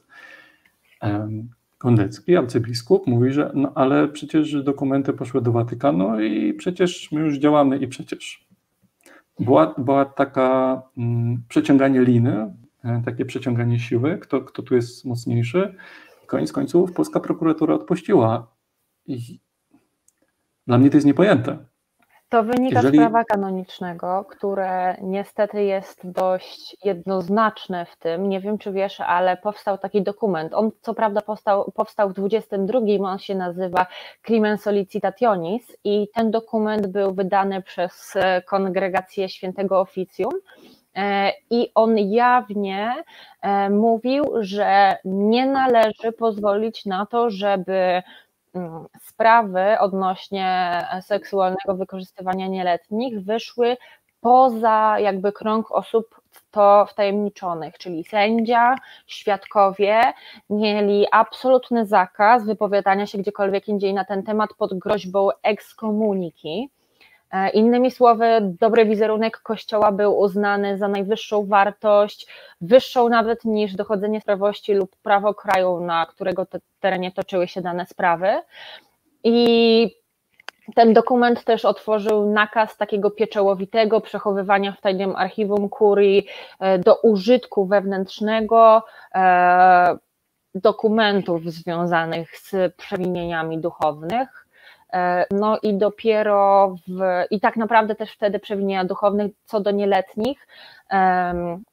Gondecki, arcybiskup, mówi, że no ale przecież dokumenty poszły do Watykanu i przecież my już działamy i przecież. Była, była taka mm, przeciąganie liny, e, takie przeciąganie siły, kto, kto tu jest mocniejszy. Koniec końców polska prokuratura odpuściła. I dla mnie to jest niepojęte. To wynika Jeżeli... z prawa kanonicznego, które niestety jest dość jednoznaczne w tym. Nie wiem, czy wiesz, ale powstał taki dokument. On co prawda powstał, powstał w 22, on się nazywa Crimen Solicitationis i ten dokument był wydany przez kongregację Świętego Oficjum. E, I on jawnie e, mówił, że nie należy pozwolić na to, żeby sprawy odnośnie seksualnego wykorzystywania nieletnich wyszły poza jakby krąg osób to wtajemniczonych, czyli sędzia, świadkowie mieli absolutny zakaz wypowiadania się gdziekolwiek indziej na ten temat pod groźbą ekskomuniki. E, innymi słowy, dobry wizerunek Kościoła był uznany za najwyższą wartość, wyższą nawet niż dochodzenie sprawości lub prawo kraju, na którego terenie toczyły się dane sprawy. I ten dokument też otworzył nakaz takiego pieczołowitego przechowywania w tajnym archiwum kurii e, do użytku wewnętrznego e, dokumentów związanych z przewinieniami duchownych. E, no i dopiero w, i tak naprawdę też wtedy przewinienia duchownych co do nieletnich,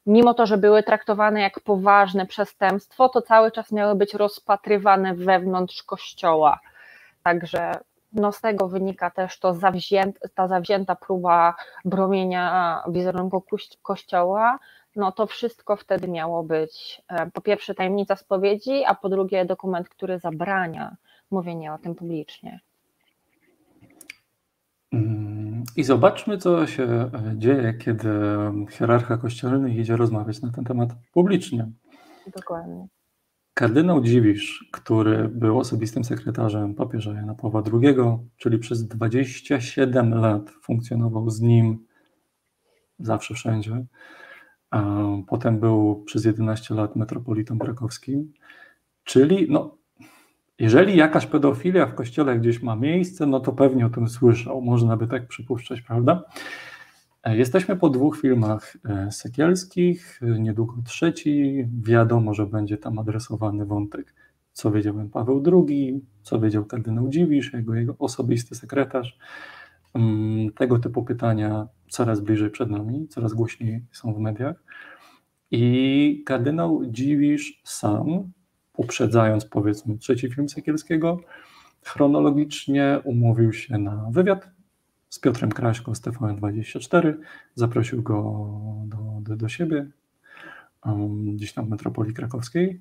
mimo to, że były traktowane jak poważne przestępstwo, to cały czas miały być rozpatrywane wewnątrz kościoła. Także no z tego wynika też to ta zawzięta próba bromienia wizerunku kościoła, no to wszystko wtedy miało być e, po pierwsze tajemnica spowiedzi, a po drugie dokument, który zabrania mówienia o tym publicznie. I zobaczmy, co się e, dzieje, kiedy hierarcha kościelny idzie rozmawiać na ten temat publicznie. Dokładnie. Kardynał Dziwisz, który był osobistym sekretarzem papieża Jana Pawła II, czyli przez 27 lat funkcjonował z nim zawsze wszędzie. Potem był przez 11 lat metropolitą krakowskim, czyli no, jeżeli jakaś pedofilia w kościele gdzieś ma miejsce, no to pewnie o tym słyszał, można by tak przypuszczać, prawda? E, jesteśmy po dwóch filmach e, sekielskich, e, niedługo trzeci. Wiadomo, że będzie tam adresowany wątek, co wiedział Paweł II, co wiedział kardynał Dziwisz, jego, jego osobisty sekretarz. Mm, tego typu pytania coraz bliżej przed nami, coraz głośniej są w mediach. I kardynał Dziwisz sam, uprzedzając powiedzmy trzeci film Sekielskiego, chronologicznie umówił się na wywiad z Piotrem Kraśką z TVN24. Zaprosił go do, do, do siebie, um, gdzieś tam w metropolii krakowskiej.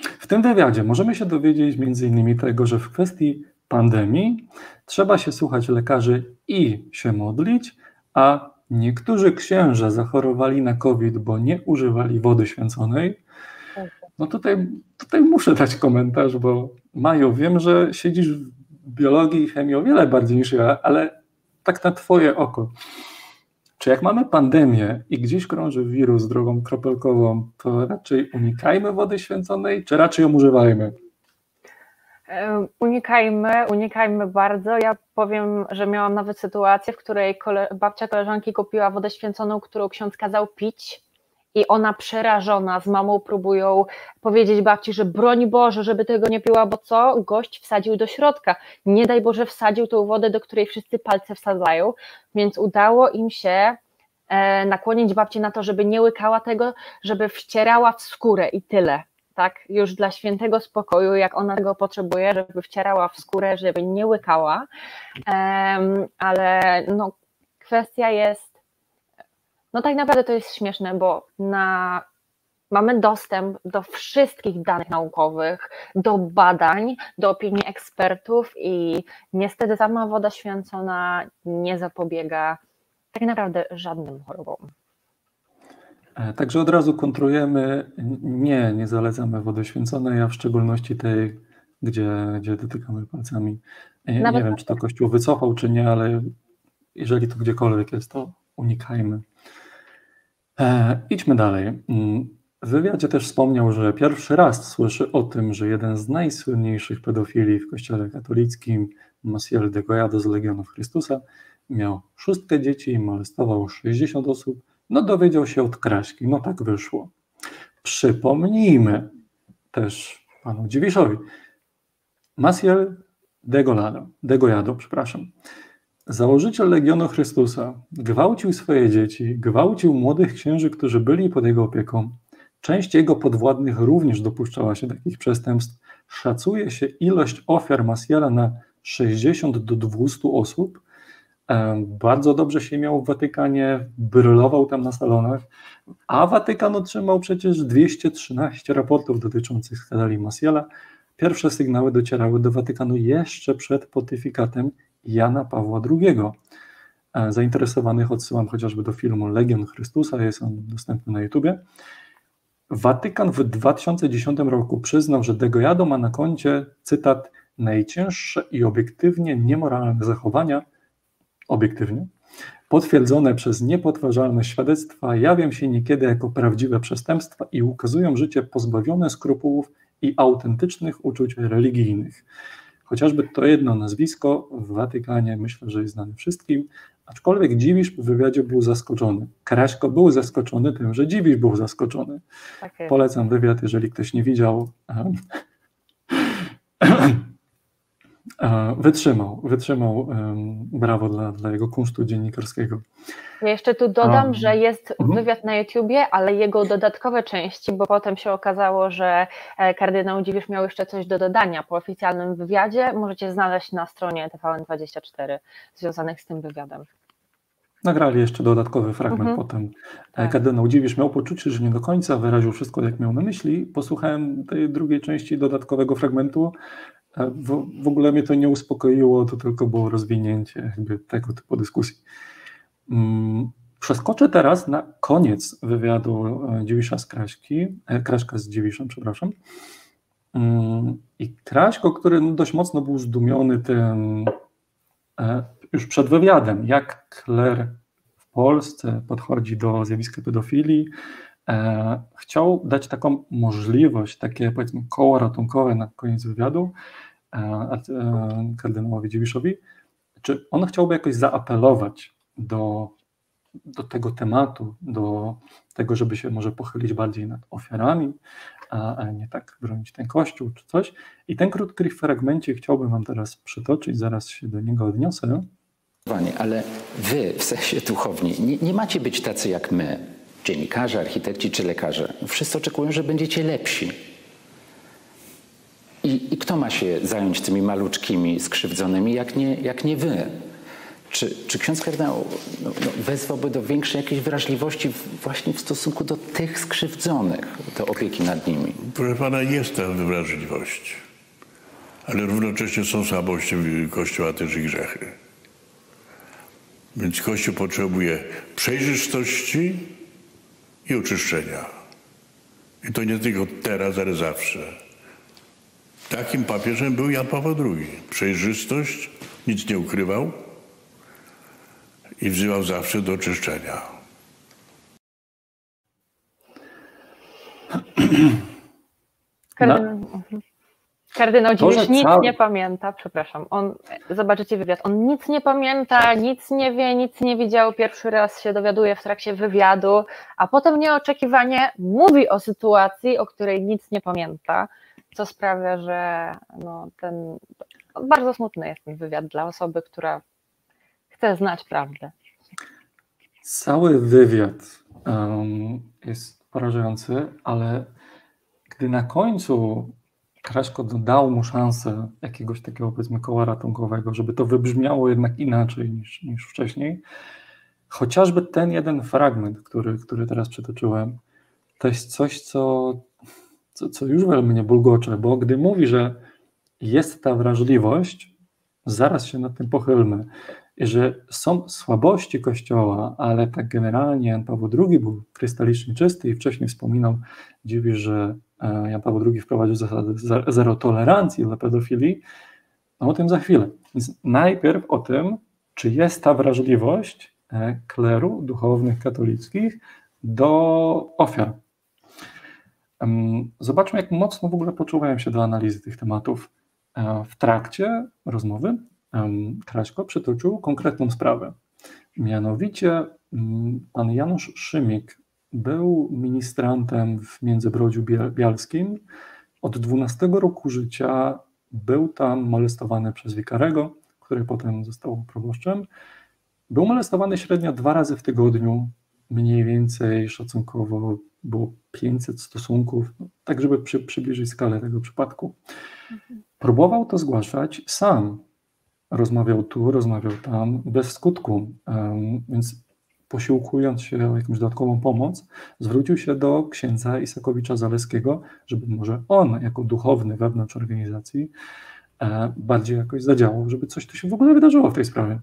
W tym wywiadzie możemy się dowiedzieć innymi tego, że w kwestii pandemii trzeba się słuchać lekarzy i się modlić, a niektórzy księża zachorowali na COVID, bo nie używali wody święconej. No tutaj, tutaj muszę dać komentarz, bo Maju, wiem, że siedzisz w biologii i chemii o wiele bardziej niż ja, ale tak na twoje oko. Czy jak mamy pandemię i gdzieś krąży wirus drogą kropelkową, to raczej unikajmy wody święconej, czy raczej ją używajmy? Unikajmy, unikajmy bardzo. Ja powiem, że miałam nawet sytuację, w której kole, babcia koleżanki kupiła wodę święconą, którą ksiądz kazał pić i ona przerażona z mamą próbują powiedzieć babci, że broń Boże, żeby tego nie piła, bo co? Gość wsadził do środka. Nie daj Boże, wsadził tą wodę, do której wszyscy palce wsadzają, więc udało im się e, nakłonić babci na to, żeby nie łykała tego, żeby wcierała w skórę i tyle. Tak, już dla świętego spokoju, jak ona tego potrzebuje, żeby wcierała w skórę, żeby nie łykała. ale no, kwestia jest no tak naprawdę to jest śmieszne, bo na, mamy dostęp do wszystkich danych naukowych, do badań, do opinii ekspertów i niestety sama woda święcona nie zapobiega tak naprawdę żadnym chorobom. E, także od razu kontrujemy, nie, nie zalecamy wody święconej, a w szczególności tej, gdzie, gdzie dotykamy palcami. Nie, nie wiem, czy to Kościół wycofał, czy nie, ale jeżeli to gdziekolwiek jest, to unikajmy. E, idźmy dalej. Mm, w wywiadzie też wspomniał, że pierwszy raz słyszy o tym, że jeden z najsłynniejszych pedofili w kościele katolickim, Maciel de Goyado z Legionów Chrystusa, miał szóstkę dzieci i molestował 60 osób. No dowiedział się od Kraśki, no tak wyszło. Przypomnijmy też panu Dziwiszowi, Maciel de Golado, de Goyado, przepraszam, Założyciel Legionu Chrystusa gwałcił swoje dzieci, gwałcił młodych księży, którzy byli pod jego opieką. Część jego podwładnych również dopuszczała się takich przestępstw. Szacuje się ilość ofiar Masiela na 60 do 200 osób, Bardzo dobrze się miał w Watykanie, brylował tam na salonach, a Watykan otrzymał przecież 213 raportów dotyczących skandali Masiela. Pierwsze sygnały docierały do Watykanu jeszcze przed pontyfikatem Jana Pawła II. E, zainteresowanych odsyłam chociażby do filmu Legion Chrystusa, jest on dostępny na YouTubie. Watykan w 2010 roku przyznał, że Degollado ma na koncie, cytat, najcięższe i obiektywnie niemoralne zachowania, obiektywnie, potwierdzone przez niepodważalne świadectwa, jawią się niekiedy jako prawdziwe przestępstwa i ukazują życie pozbawione skrupułów i autentycznych uczuć religijnych. Chociażby to jedno nazwisko w Watykanie myślę, że jest znane wszystkim, aczkolwiek Dziwisz w wywiadzie był zaskoczony. Kraśko był zaskoczony tym, że Dziwisz był zaskoczony. Okay. Polecam wywiad, jeżeli ktoś nie widział. Wytrzymał, wytrzymał. Brawo dla, dla jego kunsztu dziennikarskiego. Ja jeszcze tu dodam, um, że jest uh mhm. -huh. wywiad na YouTubie, ale jego dodatkowe części, bo potem się okazało, że e, kardynał Dziwisz miał jeszcze coś do dodania po oficjalnym wywiadzie. Możecie znaleźć na stronie TVN24 związanych z tym wywiadem. Nagrali jeszcze dodatkowy fragment uh mhm. -huh. potem. E, tak. Kardynał Dziwisz miał poczucie, że nie do końca wyraził wszystko, jak miał na myśli. Posłuchałem tej drugiej części dodatkowego fragmentu w, w ogóle mnie to nie uspokoiło, to tylko było rozwinięcie jakby tego typu dyskusji. Mm, przeskoczę teraz na koniec wywiadu e, Dziwisza z Kraśki, e, Kraśka z Dziwiszem, przepraszam. Mm, I Kraśko, który no dość mocno był zdumiony tym e, już przed wywiadem, jak Kler w Polsce podchodzi do zjawiska pedofilii, chciał dać taką możliwość, takie powiedzmy koło ratunkowe na koniec wywiadu, E, kardynałowi Dziwiszowi, czy on chciałby jakoś zaapelować do, do tego tematu, do tego, żeby się może pochylić bardziej nad ofiarami, a, nie tak bronić ten kościół czy coś. I ten krótki fragmencie chciałbym Wam teraz przytoczyć, zaraz się do niego odniosę. Ale wy, w sensie duchowni, nie, nie macie być tacy jak my, dziennikarze, architekci czy lekarze. Wszyscy oczekują, że będziecie lepsi i, I, kto ma się zająć tymi maluczkimi, skrzywdzonymi, jak nie, jak nie wy? Czy, czy ksiądz kardynał no, no, wezwałby do większej jakiejś wrażliwości właśnie w stosunku do tych skrzywdzonych, do opieki nad nimi? Proszę pana, jest ta wrażliwość, ale równocześnie są słabości Kościoła też i grzechy. Więc Kościół potrzebuje przejrzystości i oczyszczenia. I to nie tylko teraz, ale zawsze. Takim papieżem był Jan Paweł II. Przejrzystość, nic nie ukrywał i wzywał zawsze do czyszczenia. Kardynał, kardynał Dziwisz nic cały... nie pamięta, przepraszam, on, zobaczycie wywiad, on nic nie pamięta, nic nie wie, nic nie widział, pierwszy raz się dowiaduje w trakcie wywiadu, a potem nieoczekiwanie mówi o sytuacji, o której nic nie pamięta co sprawia, że no, ten bardzo smutny jest ten wywiad dla osoby, która chce znać prawdę. Cały wywiad um, jest porażający, ale gdy na końcu Kraśko dał mu szansę jakiegoś takiego powiedzmy koła ratunkowego, żeby to wybrzmiało jednak inaczej niż, niż wcześniej, chociażby ten jeden fragment, który, który teraz przytoczyłem, to jest coś, co co, co już mnie bulgocze, bo gdy mówi, że jest ta wrażliwość, zaraz się nad tym pochylmy, że są słabości Kościoła, ale tak generalnie Jan Paweł II był krystalicznie czysty i wcześniej wspominał, dziwi, że Jan Paweł II wprowadził zasadę zero tolerancji dla pedofilii, no o tym za chwilę. Więc najpierw o tym, czy jest ta wrażliwość e, kleru duchownych katolickich do ofiar Zobaczmy, jak mocno w ogóle poczuwałem się do analizy tych tematów. E, w trakcie rozmowy Kraśko przytoczył konkretną sprawę. Mianowicie mm, pan Janusz Szymik był ministrantem w Międzybrodziu Bialskim. Od 12 roku życia był tam molestowany przez wikarego, który potem został proboszczem. Był molestowany średnio dwa razy w tygodniu, mniej więcej szacunkowo było 500 stosunków, no, tak żeby przy, przybliżyć skalę tego przypadku. Mhm. Próbował to zgłaszać sam rozmawiał tu, rozmawiał tam, bez skutku. Więc posiłkując się o jakąś dodatkową pomoc, zwrócił się do księdza Isakowicza Zaleskiego, żeby może on, jako duchowny wewnątrz organizacji, e, bardziej jakoś zadziałał, żeby coś tu się w ogóle wydarzyło w tej sprawie.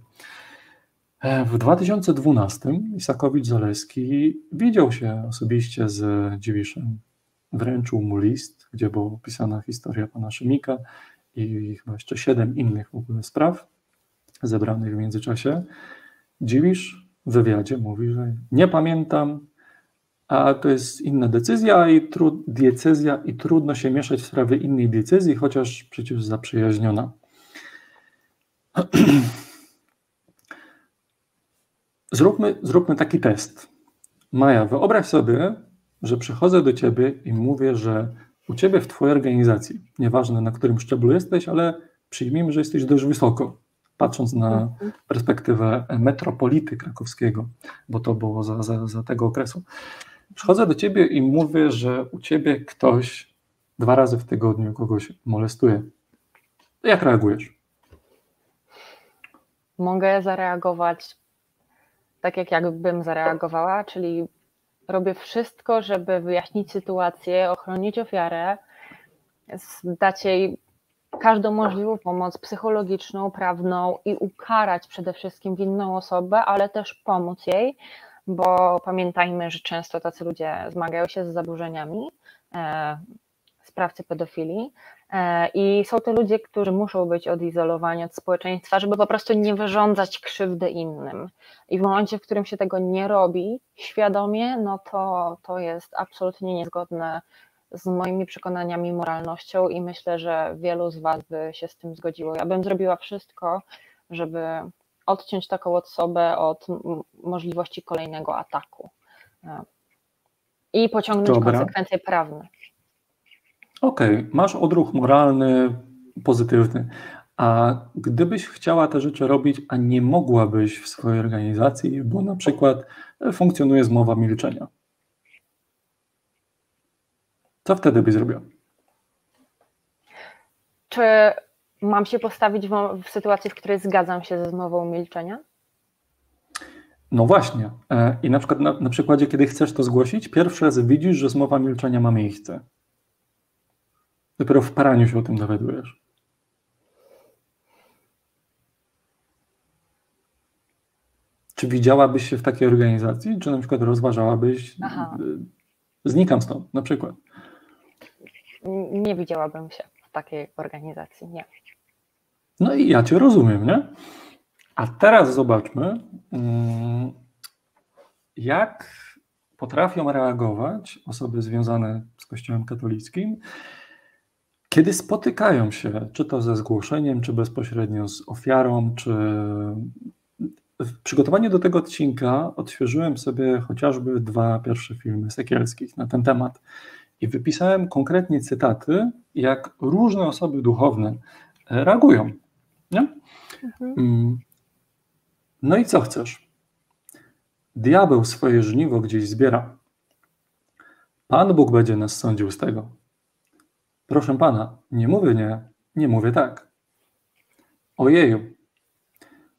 E, w 2012 Isakowicz Zaleski widział się osobiście z Dziwiszem. Wręczył mu list, gdzie była opisana historia pana Szymika i chyba jeszcze siedem innych w ogóle spraw zebranych w międzyczasie. Dziwisz w wywiadzie mówi, że nie pamiętam, a to jest inna decyzja i tru, diecezja i trudno się mieszać w sprawy innej decyzji, chociaż przecież zaprzyjaźniona. Zróbmy, zróbmy taki test. Maja, wyobraź sobie, że przychodzę do ciebie i mówię, że u ciebie w twojej organizacji, nieważne na którym szczeblu jesteś, ale przyjmijmy, że jesteś dość wysoko, patrząc na mhm. perspektywę metropolity krakowskiego, bo to było za, za, za tego okresu. Przychodzę do ciebie i mówię, że u ciebie ktoś dwa razy w tygodniu kogoś molestuje. Jak reagujesz? Mogę zareagować tak, jak jakbym zareagowała, czyli robię wszystko, żeby wyjaśnić sytuację, ochronić ofiarę, dać jej każdą możliwą pomoc psychologiczną, prawną i ukarać przede wszystkim winną osobę, ale też pomóc jej, bo pamiętajmy, że często tacy ludzie zmagają się z zaburzeniami, e, sprawcy pedofilii e, i są to ludzie, którzy muszą być odizolowani od społeczeństwa, żeby po prostu nie wyrządzać krzywdy innym. I w momencie, w którym się tego nie robi świadomie, no to, to jest absolutnie niezgodne z moimi przekonaniami, moralnością i myślę, że wielu z Was by się z tym zgodziło. Ja bym zrobiła wszystko, żeby odciąć taką osobę od możliwości kolejnego ataku e, i pociągnąć Dobra. konsekwencje prawne. Okej, okay. masz odruch moralny, pozytywny. A gdybyś chciała te rzeczy robić, a nie mogłabyś w swojej organizacji, bo na przykład funkcjonuje zmowa milczenia, co wtedy byś zrobiła? Czy mam się postawić w, w sytuacji, w której zgadzam się ze zmową milczenia? No właśnie. E, I na przykład na, na przykładzie, kiedy chcesz to zgłosić, pierwszy raz widzisz, że zmowa milczenia ma miejsce. Dopiero w paraniu się o tym dowiadujesz. Czy widziałabyś się w takiej organizacji, czy na przykład rozważałabyś, Aha. Y, znikam stąd na przykład? Nie widziałabym się w takiej organizacji, nie. No i ja Cię rozumiem, nie? A teraz zobaczmy, mm, jak potrafią reagować osoby związane z Kościołem katolickim, kiedy spotykają się, czy to ze zgłoszeniem, czy bezpośrednio z ofiarą, czy w przygotowaniu do tego odcinka odświeżyłem sobie chociażby dwa pierwsze filmy sekielskich na ten temat i wypisałem konkretnie cytaty, jak różne osoby duchowne reagują. Nie? Mhm. Mm. No i co chcesz? Diabeł swoje żniwo gdzieś zbiera. Pan Bóg będzie nas sądził z tego. Proszę pana, nie mówię nie, nie mówię tak. Ojeju,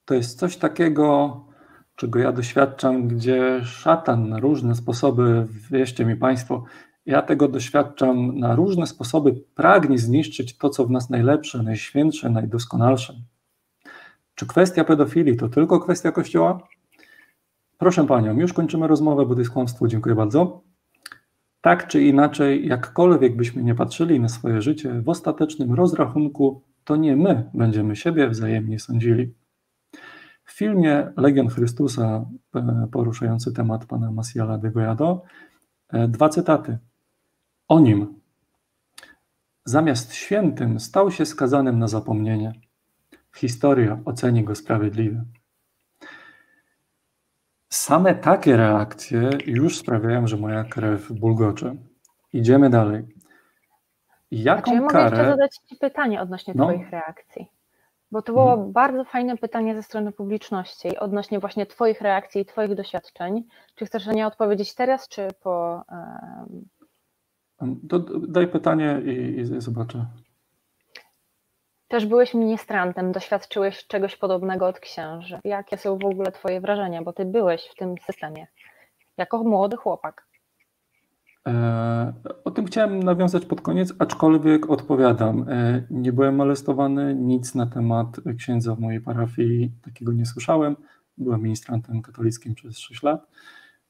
to jest coś takiego, czego ja doświadczam, gdzie szatan na różne sposoby, wierzcie mi Państwo, ja tego doświadczam na różne sposoby, pragnie zniszczyć to, co w nas najlepsze, najświętsze, najdoskonalsze. Czy kwestia pedofilii to tylko kwestia Kościoła? Proszę Panią, już kończymy rozmowę, bo to jest kłamstwo. Dziękuję bardzo. Tak czy inaczej, jakkolwiek byśmy nie patrzyli na swoje życie, w ostatecznym rozrachunku to nie my będziemy siebie wzajemnie sądzili. W filmie Legion Chrystusa, e, poruszający temat pana Masiala de Goyado, e, dwa cytaty. O nim. Zamiast świętym stał się skazanym na zapomnienie. Historia oceni go sprawiedliwie. Same takie reakcje już sprawiają, że moja krew bulgocze. Idziemy dalej. Jaką znaczy, ja karę... mogę jeszcze zadać Ci pytanie odnośnie no. Twoich reakcji? Bo to było hmm. bardzo fajne pytanie ze strony publiczności odnośnie właśnie Twoich reakcji i Twoich doświadczeń. Czy chcesz na nie odpowiedzieć teraz, czy po. Um... Daj pytanie i, i zobaczę. też byłeś ministrantem, doświadczyłeś czegoś podobnego od księży. Jakie są w ogóle Twoje wrażenia, bo Ty byłeś w tym systemie jako młody chłopak? E, o tym chciałem nawiązać pod koniec, aczkolwiek odpowiadam. E, nie byłem molestowany, nic na temat księdza w mojej parafii takiego nie słyszałem. Byłem ministrantem katolickim przez 6 lat.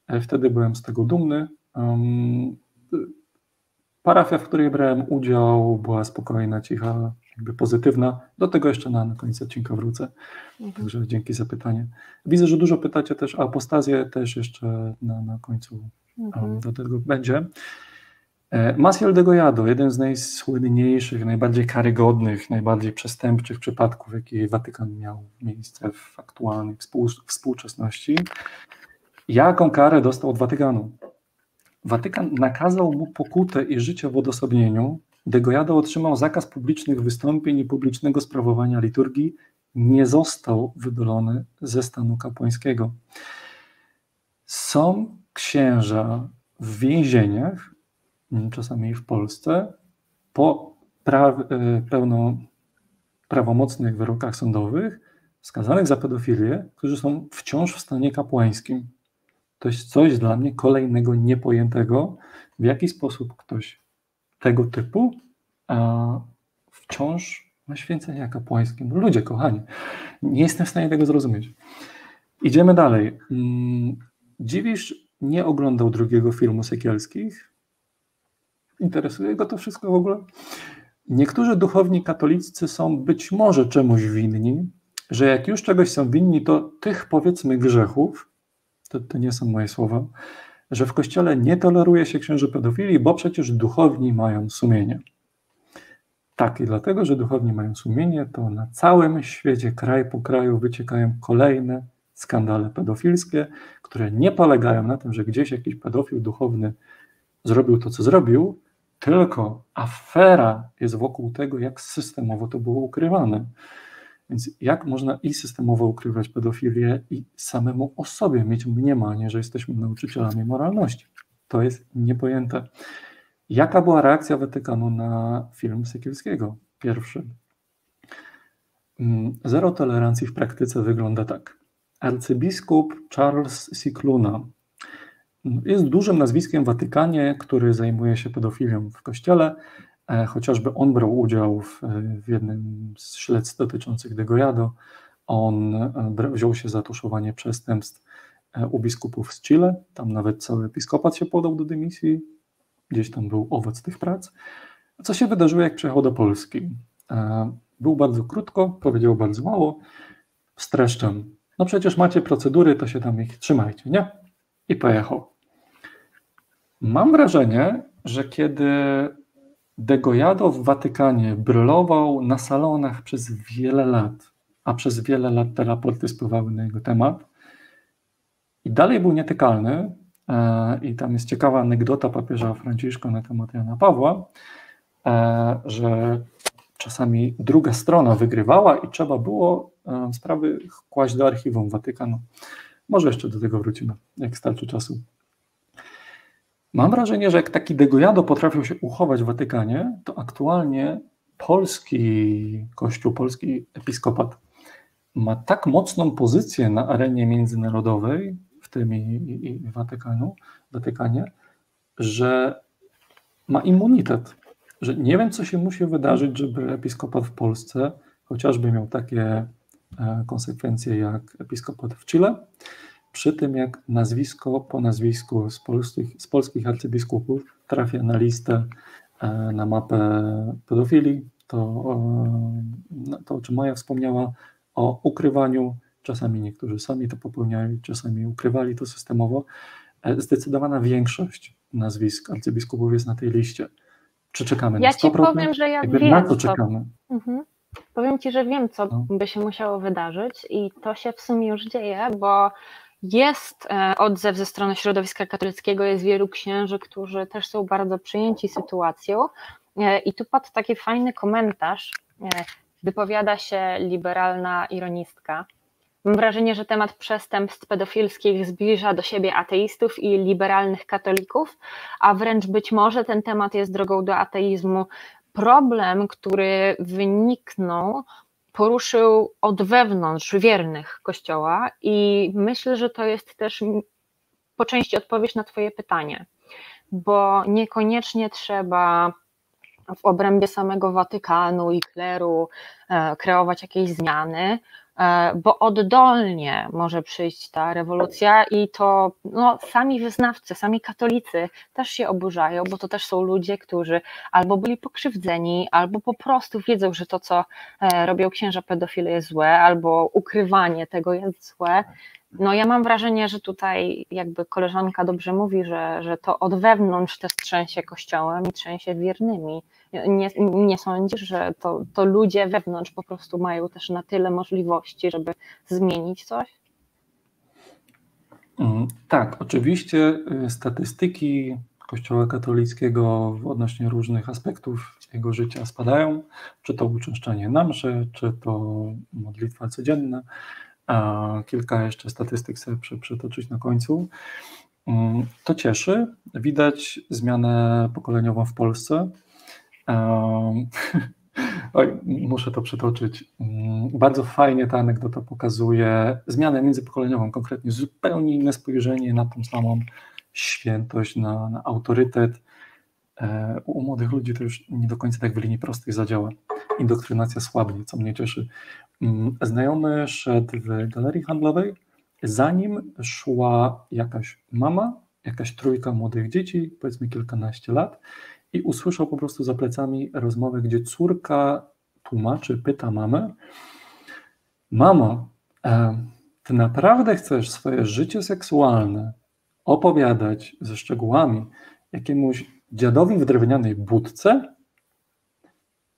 E, wtedy byłem z tego dumny. Parafia, w której brałem udział, była spokojna, cicha, jakby pozytywna. Do tego jeszcze na, na koniec odcinka wrócę. Mhm. Także dzięki za pytanie. Widzę, że dużo pytacie też o apostazję, też jeszcze na, na końcu mhm. do tego będzie. E, Maciel de Goyado, jeden z najsłynniejszych, najbardziej karygodnych, najbardziej przestępczych przypadków, jaki Watykan miał miejsce w aktualnej współczesności. Jaką karę dostał od Watykanu? Watykan nakazał mu pokutę i życie w odosobnieniu. De Goyado otrzymał zakaz publicznych wystąpień i publicznego sprawowania liturgii. Nie został wydolony ze stanu kapłańskiego. Są księża w więzieniach, czasami w Polsce, po e, pełno prawomocnych wyrokach sądowych, skazanych za pedofilię, którzy są wciąż w stanie kapłańskim. To jest coś dla mnie kolejnego niepojętego, w jaki sposób ktoś tego typu a, wciąż ma święcenia kapłańskie. Ludzie, kochani, nie jestem w stanie tego zrozumieć. Idziemy dalej. Mm, Dziwisz nie oglądał drugiego filmu Sekielskich? Interesuje go to wszystko w ogóle? Niektórzy duchowni katolicy są być może czemuś winni, że jak już czegoś są winni, to tych powiedzmy grzechów, to, to nie są moje słowa, że w kościele nie toleruje się księży pedofilii, bo przecież duchowni mają sumienie. Tak, i dlatego, że duchowni mają sumienie, to na całym świecie, kraj po kraju wyciekają kolejne skandale pedofilskie, które nie polegają na tym, że gdzieś jakiś pedofil duchowny zrobił to, co zrobił, tylko afera jest wokół tego, jak systemowo to było ukrywane. Więc jak można i systemowo ukrywać pedofilię i samemu o sobie mieć mniemanie, że jesteśmy nauczycielami moralności? To jest niepojęte. Jaka była reakcja Watykanu na film Sekielskiego? Pierwszy. Mm, zero tolerancji w praktyce wygląda tak. Arcybiskup Charles Cicluna jest dużym nazwiskiem w Watykanie, który zajmuje się pedofilią w kościele. E, chociażby on brał udział w, w jednym z śledztw dotyczących De Goyado. On e, wziął się za tuszowanie przestępstw e, u biskupów z Chile. Tam nawet cały episkopat się podał do dymisji. Gdzieś tam był owoc tych prac. Co się wydarzyło, jak przyjechał do Polski? Był bardzo krótko, powiedział bardzo mało. Streszczam. No przecież macie procedury, to się tam ich trzymajcie, nie? I pojechał. Mam wrażenie, że kiedy De Goyado w Watykanie brylował na salonach przez wiele lat, a przez wiele lat te raporty spływały na jego temat i dalej był nietykalny, e, i tam jest ciekawa anegdota papieża Franciszka na temat Jana Pawła, e, że czasami druga strona wygrywała i trzeba było e, sprawy kłaść do archiwum Watykanu. Może jeszcze do tego wrócimy, jak starczy czasu. Mam wrażenie, że jak taki Degojado potrafił się uchować w Watykanie, to aktualnie polski kościół, polski episkopat ma tak mocną pozycję na arenie międzynarodowej, w tym i, i, i Watykanu, Watykanie, że ma immunitet. Że nie wiem, co się musi wydarzyć, żeby episkopat w Polsce chociażby miał takie e, konsekwencje jak episkopat w Chile, przy tym jak nazwisko po nazwisku z polskich, z polskich arcybiskupów trafia na listę, e, na mapę pedofilii, to, e, to o czym Maja wspomniała, o ukrywaniu, czasami niektórzy sami to popełniali, czasami ukrywali to systemowo, e, zdecydowana większość nazwisk arcybiskupów jest na tej liście. Czy czekamy ja na 100%? Ja ci powiem, że ja wiem, na to czekamy. Mhm. Powiem ci, że wiem, co no. by się musiało wydarzyć i to się w sumie już dzieje, bo jest e, odzew ze strony środowiska katolickiego, jest wielu księży, którzy też są bardzo przyjęci sytuacją. E, I tu padł taki fajny komentarz. E, wypowiada się liberalna ironistka. Mam wrażenie, że temat przestępstw pedofilskich zbliża do siebie ateistów i liberalnych katolików, a wręcz być może ten temat jest drogą do ateizmu problem, który wyniknął, poruszył od wewnątrz wiernych Kościoła i myślę, że to jest też po części odpowiedź na Twoje pytanie, bo niekoniecznie trzeba w obrębie samego Watykanu i kleru e, kreować jakieś zmiany, bo oddolnie może przyjść ta rewolucja i to no, sami wyznawcy, sami katolicy też się oburzają, bo to też są ludzie, którzy albo byli pokrzywdzeni, albo po prostu wiedzą, że to, co e, robią księża pedofile jest złe, albo ukrywanie tego jest złe no ja mam wrażenie, że tutaj jakby koleżanka dobrze mówi, że, że to od wewnątrz też trzęsie kościołem i trzęsie wiernymi. Nie, nie sądzisz, że to, to ludzie wewnątrz po prostu mają też na tyle możliwości, żeby zmienić coś? Mm, tak, oczywiście y, statystyki Kościoła katolickiego odnośnie różnych aspektów jego życia spadają, czy to uczęszczanie na msze, czy to modlitwa codzienna. Kilka jeszcze statystyk sobie przytoczyć na końcu. Mm, to cieszy. Widać zmianę pokoleniową w Polsce. Oj, muszę to przytoczyć. Mm, bardzo fajnie ta anegdota pokazuje zmianę międzypokoleniową, konkretnie zupełnie inne spojrzenie na tą samą świętość, na, na autorytet. E, u młodych ludzi to już nie do końca tak w linii prostej zadziała. Indoktrynacja słabnie, co mnie cieszy. Mm, znajomy szedł w galerii handlowej, zanim szła jakaś mama, jakaś trójka młodych dzieci, powiedzmy kilkanaście lat, i usłyszał po prostu za plecami rozmowę, gdzie córka tłumaczy, pyta mamę: Mamo, e, ty naprawdę chcesz swoje życie seksualne opowiadać ze szczegółami jakiemuś dziadowi w drewnianej budce?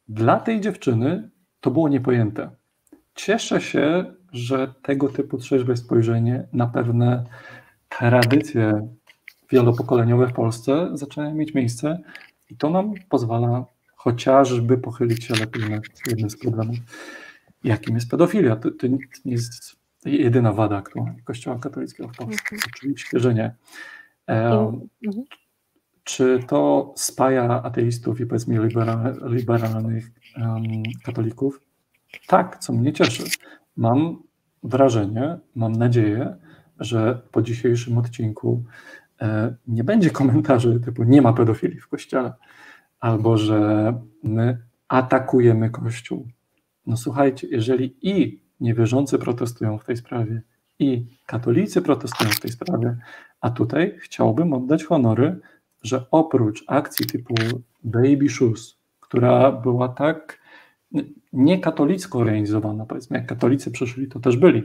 Dla tej dziewczyny to było niepojęte. Cieszę się, że tego typu trzeźwe spojrzenie na pewne tradycje wielopokoleniowe w Polsce zaczynają mieć miejsce i to nam pozwala chociażby pochylić się lepiej nad jednym z problemów, jakim jest pedofilia. To, to nie jest jedyna wada aktualnie Kościoła katolickiego w Polsce. Mhm. Oczywiście, że nie. mhm. Czy to spaja ateistów i powiedzmy liberalnych um, katolików? Tak, co mnie cieszy. Mam wrażenie, mam nadzieję, że po dzisiejszym odcinku e, nie będzie komentarzy typu nie ma pedofilii w kościele, albo że my atakujemy kościół. No słuchajcie, jeżeli i niewierzący protestują w tej sprawie, i katolicy protestują w tej sprawie, a tutaj chciałbym oddać honory, że oprócz akcji typu Baby Shoes, która była tak nie katolicko organizowana, powiedzmy, jak katolicy przyszli, to też byli,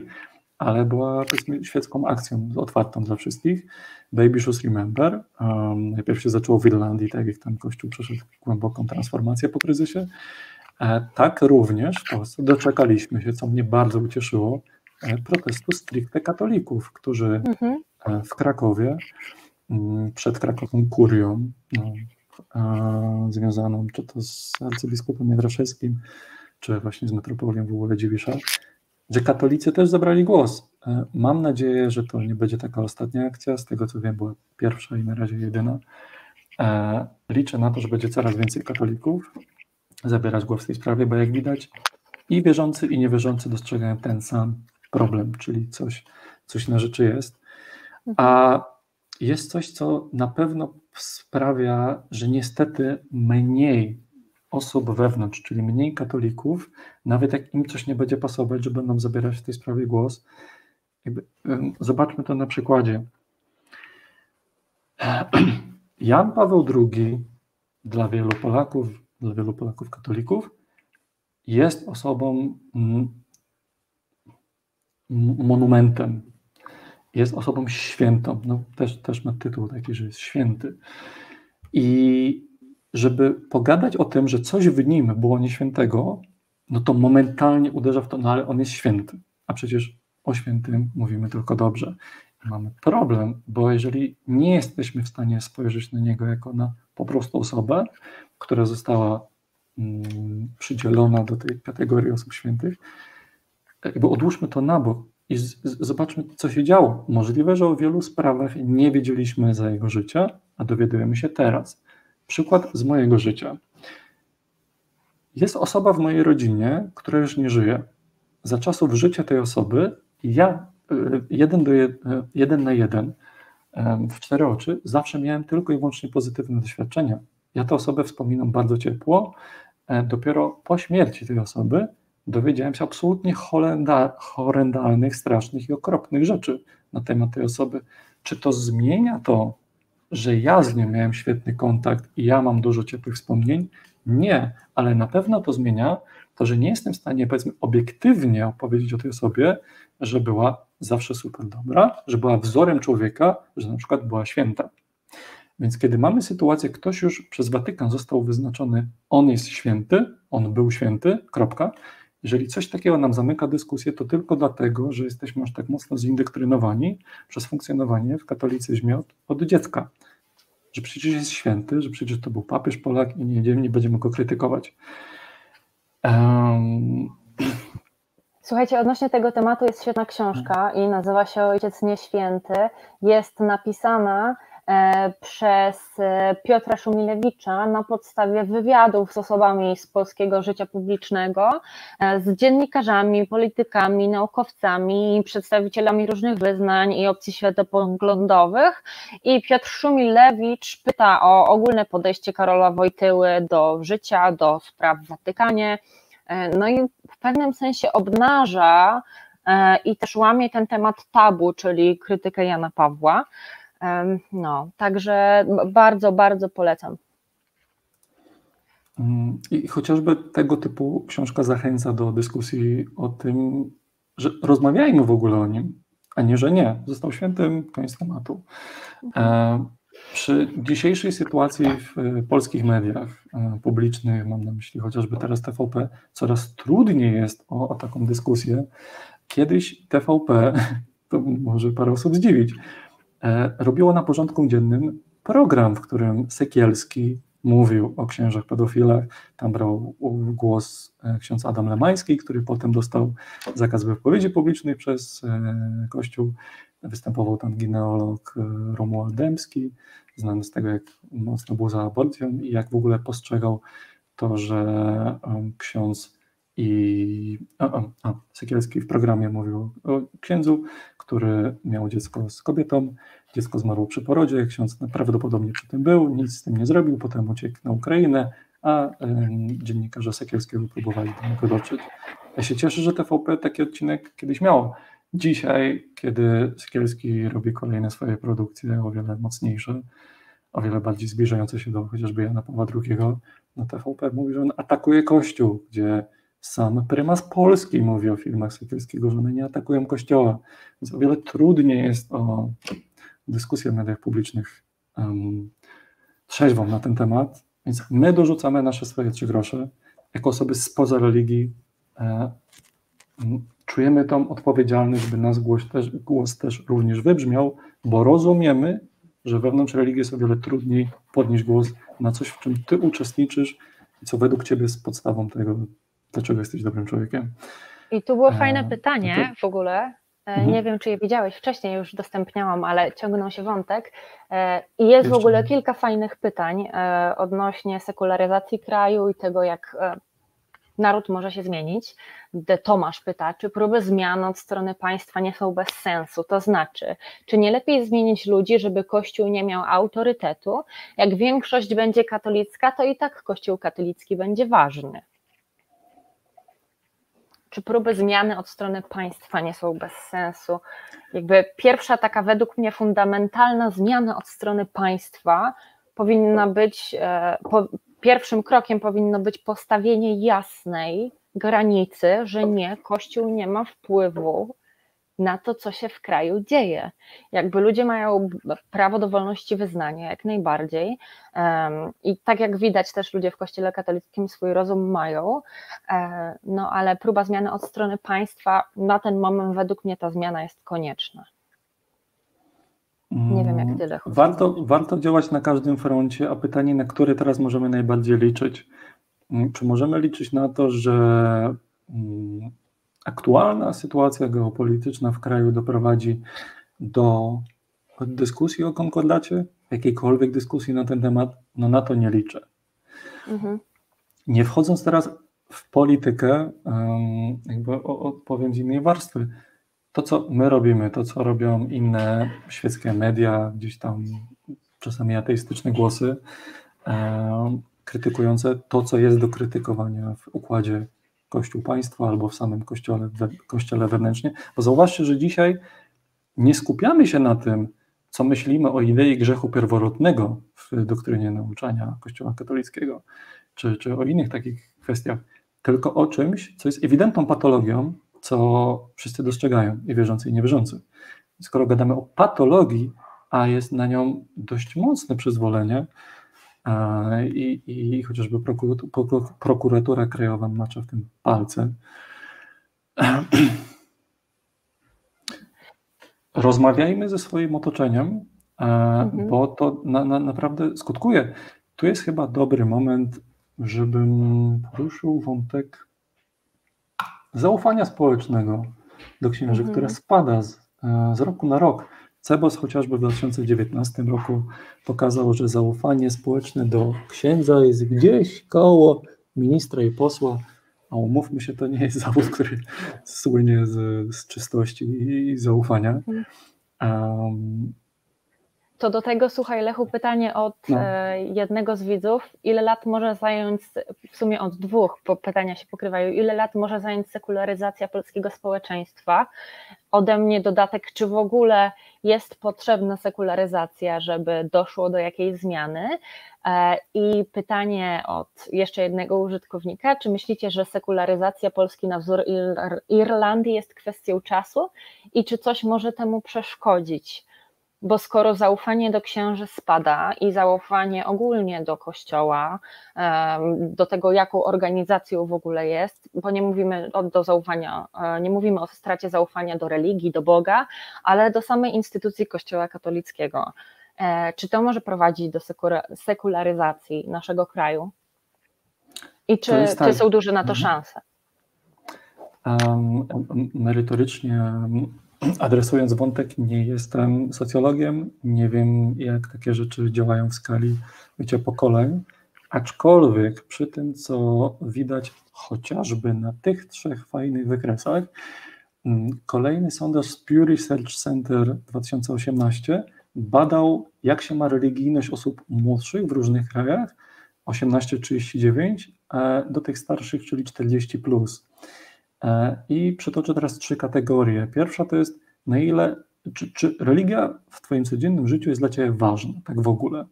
ale była powiedzmy świecką akcją otwartą dla wszystkich. Baby Shoes Remember. Um, najpierw się zaczęło w Irlandii, tak jak ten kościół przeszedł głęboką transformację po kryzysie. E, tak również w Polsce doczekaliśmy się, co mnie bardzo ucieszyło, e, protestu stricte katolików, którzy mhm. e, w Krakowie, mm, przed krakowską kurią, no, związaną czy to z arcybiskupem Jędraszewskim, czy właśnie z metropolią w ogóle Dziwisza, że katolicy też zabrali głos. E, mam nadzieję, że to nie będzie taka ostatnia akcja. Z tego co wiem, była pierwsza i na razie jedyna. E, liczę na to, że będzie coraz więcej katolików zabierać głos w tej sprawie, bo jak widać, i wierzący, i niewierzący dostrzegają ten sam problem, czyli coś, coś na rzeczy jest. A jest coś, co na pewno sprawia, że niestety mniej osób wewnątrz, czyli mniej katolików, nawet jak im coś nie będzie pasować, że będą zabierać w tej sprawie głos. Jakby, zobaczmy to na przykładzie. Jan Paweł II dla wielu Polaków, dla wielu Polaków katolików jest osobą monumentem, jest osobą świętą. No, też, też ma tytuł taki, że jest święty. I żeby pogadać o tym, że coś w nim było nieświętego, no to momentalnie uderza w to, no ale on jest święty, a przecież o świętym mówimy tylko dobrze. I mamy problem, bo jeżeli nie jesteśmy w stanie spojrzeć na niego jako na po prostu osobę, która została mm, przydzielona do tej kategorii osób świętych, jakby odłóżmy to na bok i z, z, zobaczmy, co się działo. Możliwe, że o wielu sprawach nie wiedzieliśmy za jego życia, a dowiadujemy się teraz. Przykład z mojego życia. jest osoba w mojej rodzinie, która już nie żyje. Za czasów życia tej osoby ja y, jeden, do jed, jeden na jeden w cztery oczy zawsze miałem tylko i wyłącznie pozytywne doświadczenia. Ja tę osobę wspominam bardzo ciepło. E, dopiero po śmierci tej osoby dowiedziałem się absolutnie horrendalnych, strasznych i okropnych rzeczy na temat tej osoby. Czy to zmienia to, że ja z nią miałem świetny kontakt i ja mam dużo ciepłych wspomnień? Nie, ale na pewno to zmienia to, że nie jestem w stanie, powiedzmy, obiektywnie opowiedzieć o tej osobie, że była zawsze super dobra, że była wzorem człowieka, że na przykład była święta. Więc kiedy mamy sytuację, ktoś już przez Watykan został wyznaczony, on jest święty, on był święty, kropka. Jeżeli coś takiego nam zamyka dyskusję, to tylko dlatego, że jesteśmy aż tak mocno zindoktrynowani przez funkcjonowanie w katolicyzmie od, od dziecka. Że przecież jest święty, że przecież to był papież Polak i nie, nie będziemy go krytykować. Um, Słuchajcie, odnośnie tego tematu jest świetna książka i nazywa się Ojciec Nieświęty. Jest napisana przez e, Piotra Szumilewicza na podstawie wywiadów z osobami z polskiego życia publicznego, e, z dziennikarzami, politykami, naukowcami, przedstawicielami różnych wyznań i opcji światopoglądowych. I Piotr Szumilewicz pyta o ogólne podejście Karola Wojtyły do życia, do spraw w Watykanie E, no i w pewnym sensie obnaża e, i też łamie ten temat tabu, czyli krytykę Jana Pawła. E, no, także bardzo, bardzo polecam. Mm, I chociażby tego typu książka zachęca do dyskusji o tym, że rozmawiajmy w ogóle o nim, a nie, że nie. Został świętym, koniec tematu. Przy dzisiejszej sytuacji w e, polskich mediach e, publicznych, mam na myśli chociażby teraz TVP, coraz trudniej jest o, o taką dyskusję. Kiedyś TVP, to może parę osób zdziwić, e, robiło na porządku dziennym program, w którym Sekielski mówił o księżach pedofilach. Tam brał głos ksiądz Adam Lemański, który potem dostał zakaz wypowiedzi publicznej przez Kościół. Występował tam gineolog Romuald Dębski znany z tego, jak mocno był za aborcją i jak w ogóle postrzegał to, że ksiądz i a, a, a, Sekielski w programie mówił o księdzu, który miał dziecko z kobietą, dziecko zmarło przy porodzie, ksiądz prawdopodobnie przy tym był, nic z tym nie zrobił, potem uciekł na Ukrainę, a y, dziennikarze Sekielskiego próbowali do niego dotrzeć. Ja się cieszę, że TVP taki odcinek kiedyś miał. Dzisiaj, kiedy Sekielski robi kolejne swoje produkcje o wiele mocniejsze, o wiele bardziej zbliżające się do chociażby Jana Pawła II, no TVP mówi, że on atakuje Kościół, gdzie sam prymas Polski mówi o filmach Sekielskiego, że one nie atakują Kościoła. Więc o wiele trudniej jest o dyskusję w mediach publicznych um, trzeźwą na ten temat. Więc my dorzucamy nasze swoje trzy grosze. Jako osoby spoza religii e, czujemy tą odpowiedzialność, żeby nasz głos też, głos też również wybrzmiał, bo rozumiemy, że wewnątrz religii jest o wiele trudniej podnieść głos na coś, w czym ty uczestniczysz i co według ciebie jest podstawą tego, dlaczego jesteś dobrym człowiekiem. I tu było fajne e, pytanie w ogóle. E, mhm. Nie wiem, czy je widziałeś wcześniej, już udostępniałam, ale ciągnął się wątek. E, I jest w ogóle kilka fajnych pytań odnośnie sekularyzacji kraju i tego, jak naród może się zmienić. Tomasz pyta, czy próby zmian od strony państwa nie są bez sensu? To znaczy, czy nie lepiej zmienić ludzi, żeby Kościół nie miał autorytetu? Jak większość będzie katolicka, to i tak Kościół katolicki będzie ważny. Czy próby zmiany od strony państwa nie są bez sensu? Jakby pierwsza taka według mnie fundamentalna zmiana od strony państwa powinna być, e, pierwszym krokiem powinno być postawienie jasnej granicy, że nie, Kościół nie ma wpływu na to, co się w kraju dzieje. Jakby ludzie mają prawo do wolności wyznania, jak najbardziej. I tak jak widać, też ludzie w Kościele katolickim swój rozum mają, e, no ale próba zmiany od strony państwa, na ten moment według mnie ta zmiana jest konieczna. Nie wiem, jak mm, tyle. Warto, warto działać na każdym froncie, a pytanie, na które teraz możemy najbardziej liczyć? Mm, czy możemy liczyć na to, że mm, aktualna sytuacja geopolityczna w kraju doprowadzi do dyskusji o konkordacie? Jakiejkolwiek dyskusji na ten temat? No na to nie liczę. Mhm. Nie wchodząc teraz w politykę jakby odpowiem z innej warstwy. To, co my robimy, to, co robią inne świeckie media, gdzieś tam czasami ateistyczne głosy, krytykujące to, co jest do krytykowania w układzie Kościół-Państwo albo w samym kościele, kościele wewnętrznie. Bo zauważcie, że dzisiaj nie skupiamy się na tym, co myślimy o idei grzechu pierworodnego w doktrynie nauczania Kościoła katolickiego, czy, czy o innych takich kwestiach, tylko o czymś, co jest ewidentną patologią, co wszyscy dostrzegają, i wierzący, i niewierzący. Skoro gadamy o patologii, a jest na nią dość mocne przyzwolenie, i, i chociażby prokuratura krajowa macza w tym palce. Rozmawiajmy ze swoim otoczeniem, mhm. bo to na, na, naprawdę skutkuje. Tu jest chyba dobry moment, żebym poruszył wątek zaufania społecznego do księży, mhm. które spada z, z roku na rok. Cebos chociażby w 2019 roku pokazał, że zaufanie społeczne do księdza jest gdzieś koło ministra i posła, a umówmy się, to nie jest zawód, który słynie z, z czystości i zaufania. Um, to do tego, słuchaj, Lechu, pytanie od no. E, jednego z widzów. Ile lat może zająć, w sumie od dwóch, bo pytania się pokrywają, ile lat może zająć sekularyzacja polskiego społeczeństwa? Ode mnie dodatek, czy w ogóle jest potrzebna sekularyzacja, żeby doszło do jakiejś zmiany? E, I pytanie od jeszcze jednego użytkownika, czy myślicie, że sekularyzacja Polski na wzór Irlandii jest kwestią czasu i czy coś może temu przeszkodzić? Bo skoro zaufanie do księży spada i zaufanie ogólnie do kościoła, do tego, jaką organizacją w ogóle jest, bo nie mówimy do zaufania, e, nie mówimy o stracie zaufania do religii, do Boga, ale do samej instytucji kościoła katolickiego. E, czy to może prowadzić do sekularyzacji naszego kraju? I czy, tak. czy są duże na to mhm. szanse? Um, merytorycznie adresując wątek, nie jestem socjologiem, nie wiem, jak takie rzeczy działają w skali bycia pokoleń, aczkolwiek przy tym, co widać chociażby na tych trzech fajnych wykresach, mm, kolejny sondaż z Pew Research Center 2018 badał, jak się ma religijność osób młodszych w różnych krajach, 18-39, do tych starszych, czyli 40+. Plus. E, I przytoczę teraz trzy kategorie. Pierwsza to jest, na ile, czy, czy religia w Twoim codziennym życiu jest dla Ciebie ważna, tak w ogóle.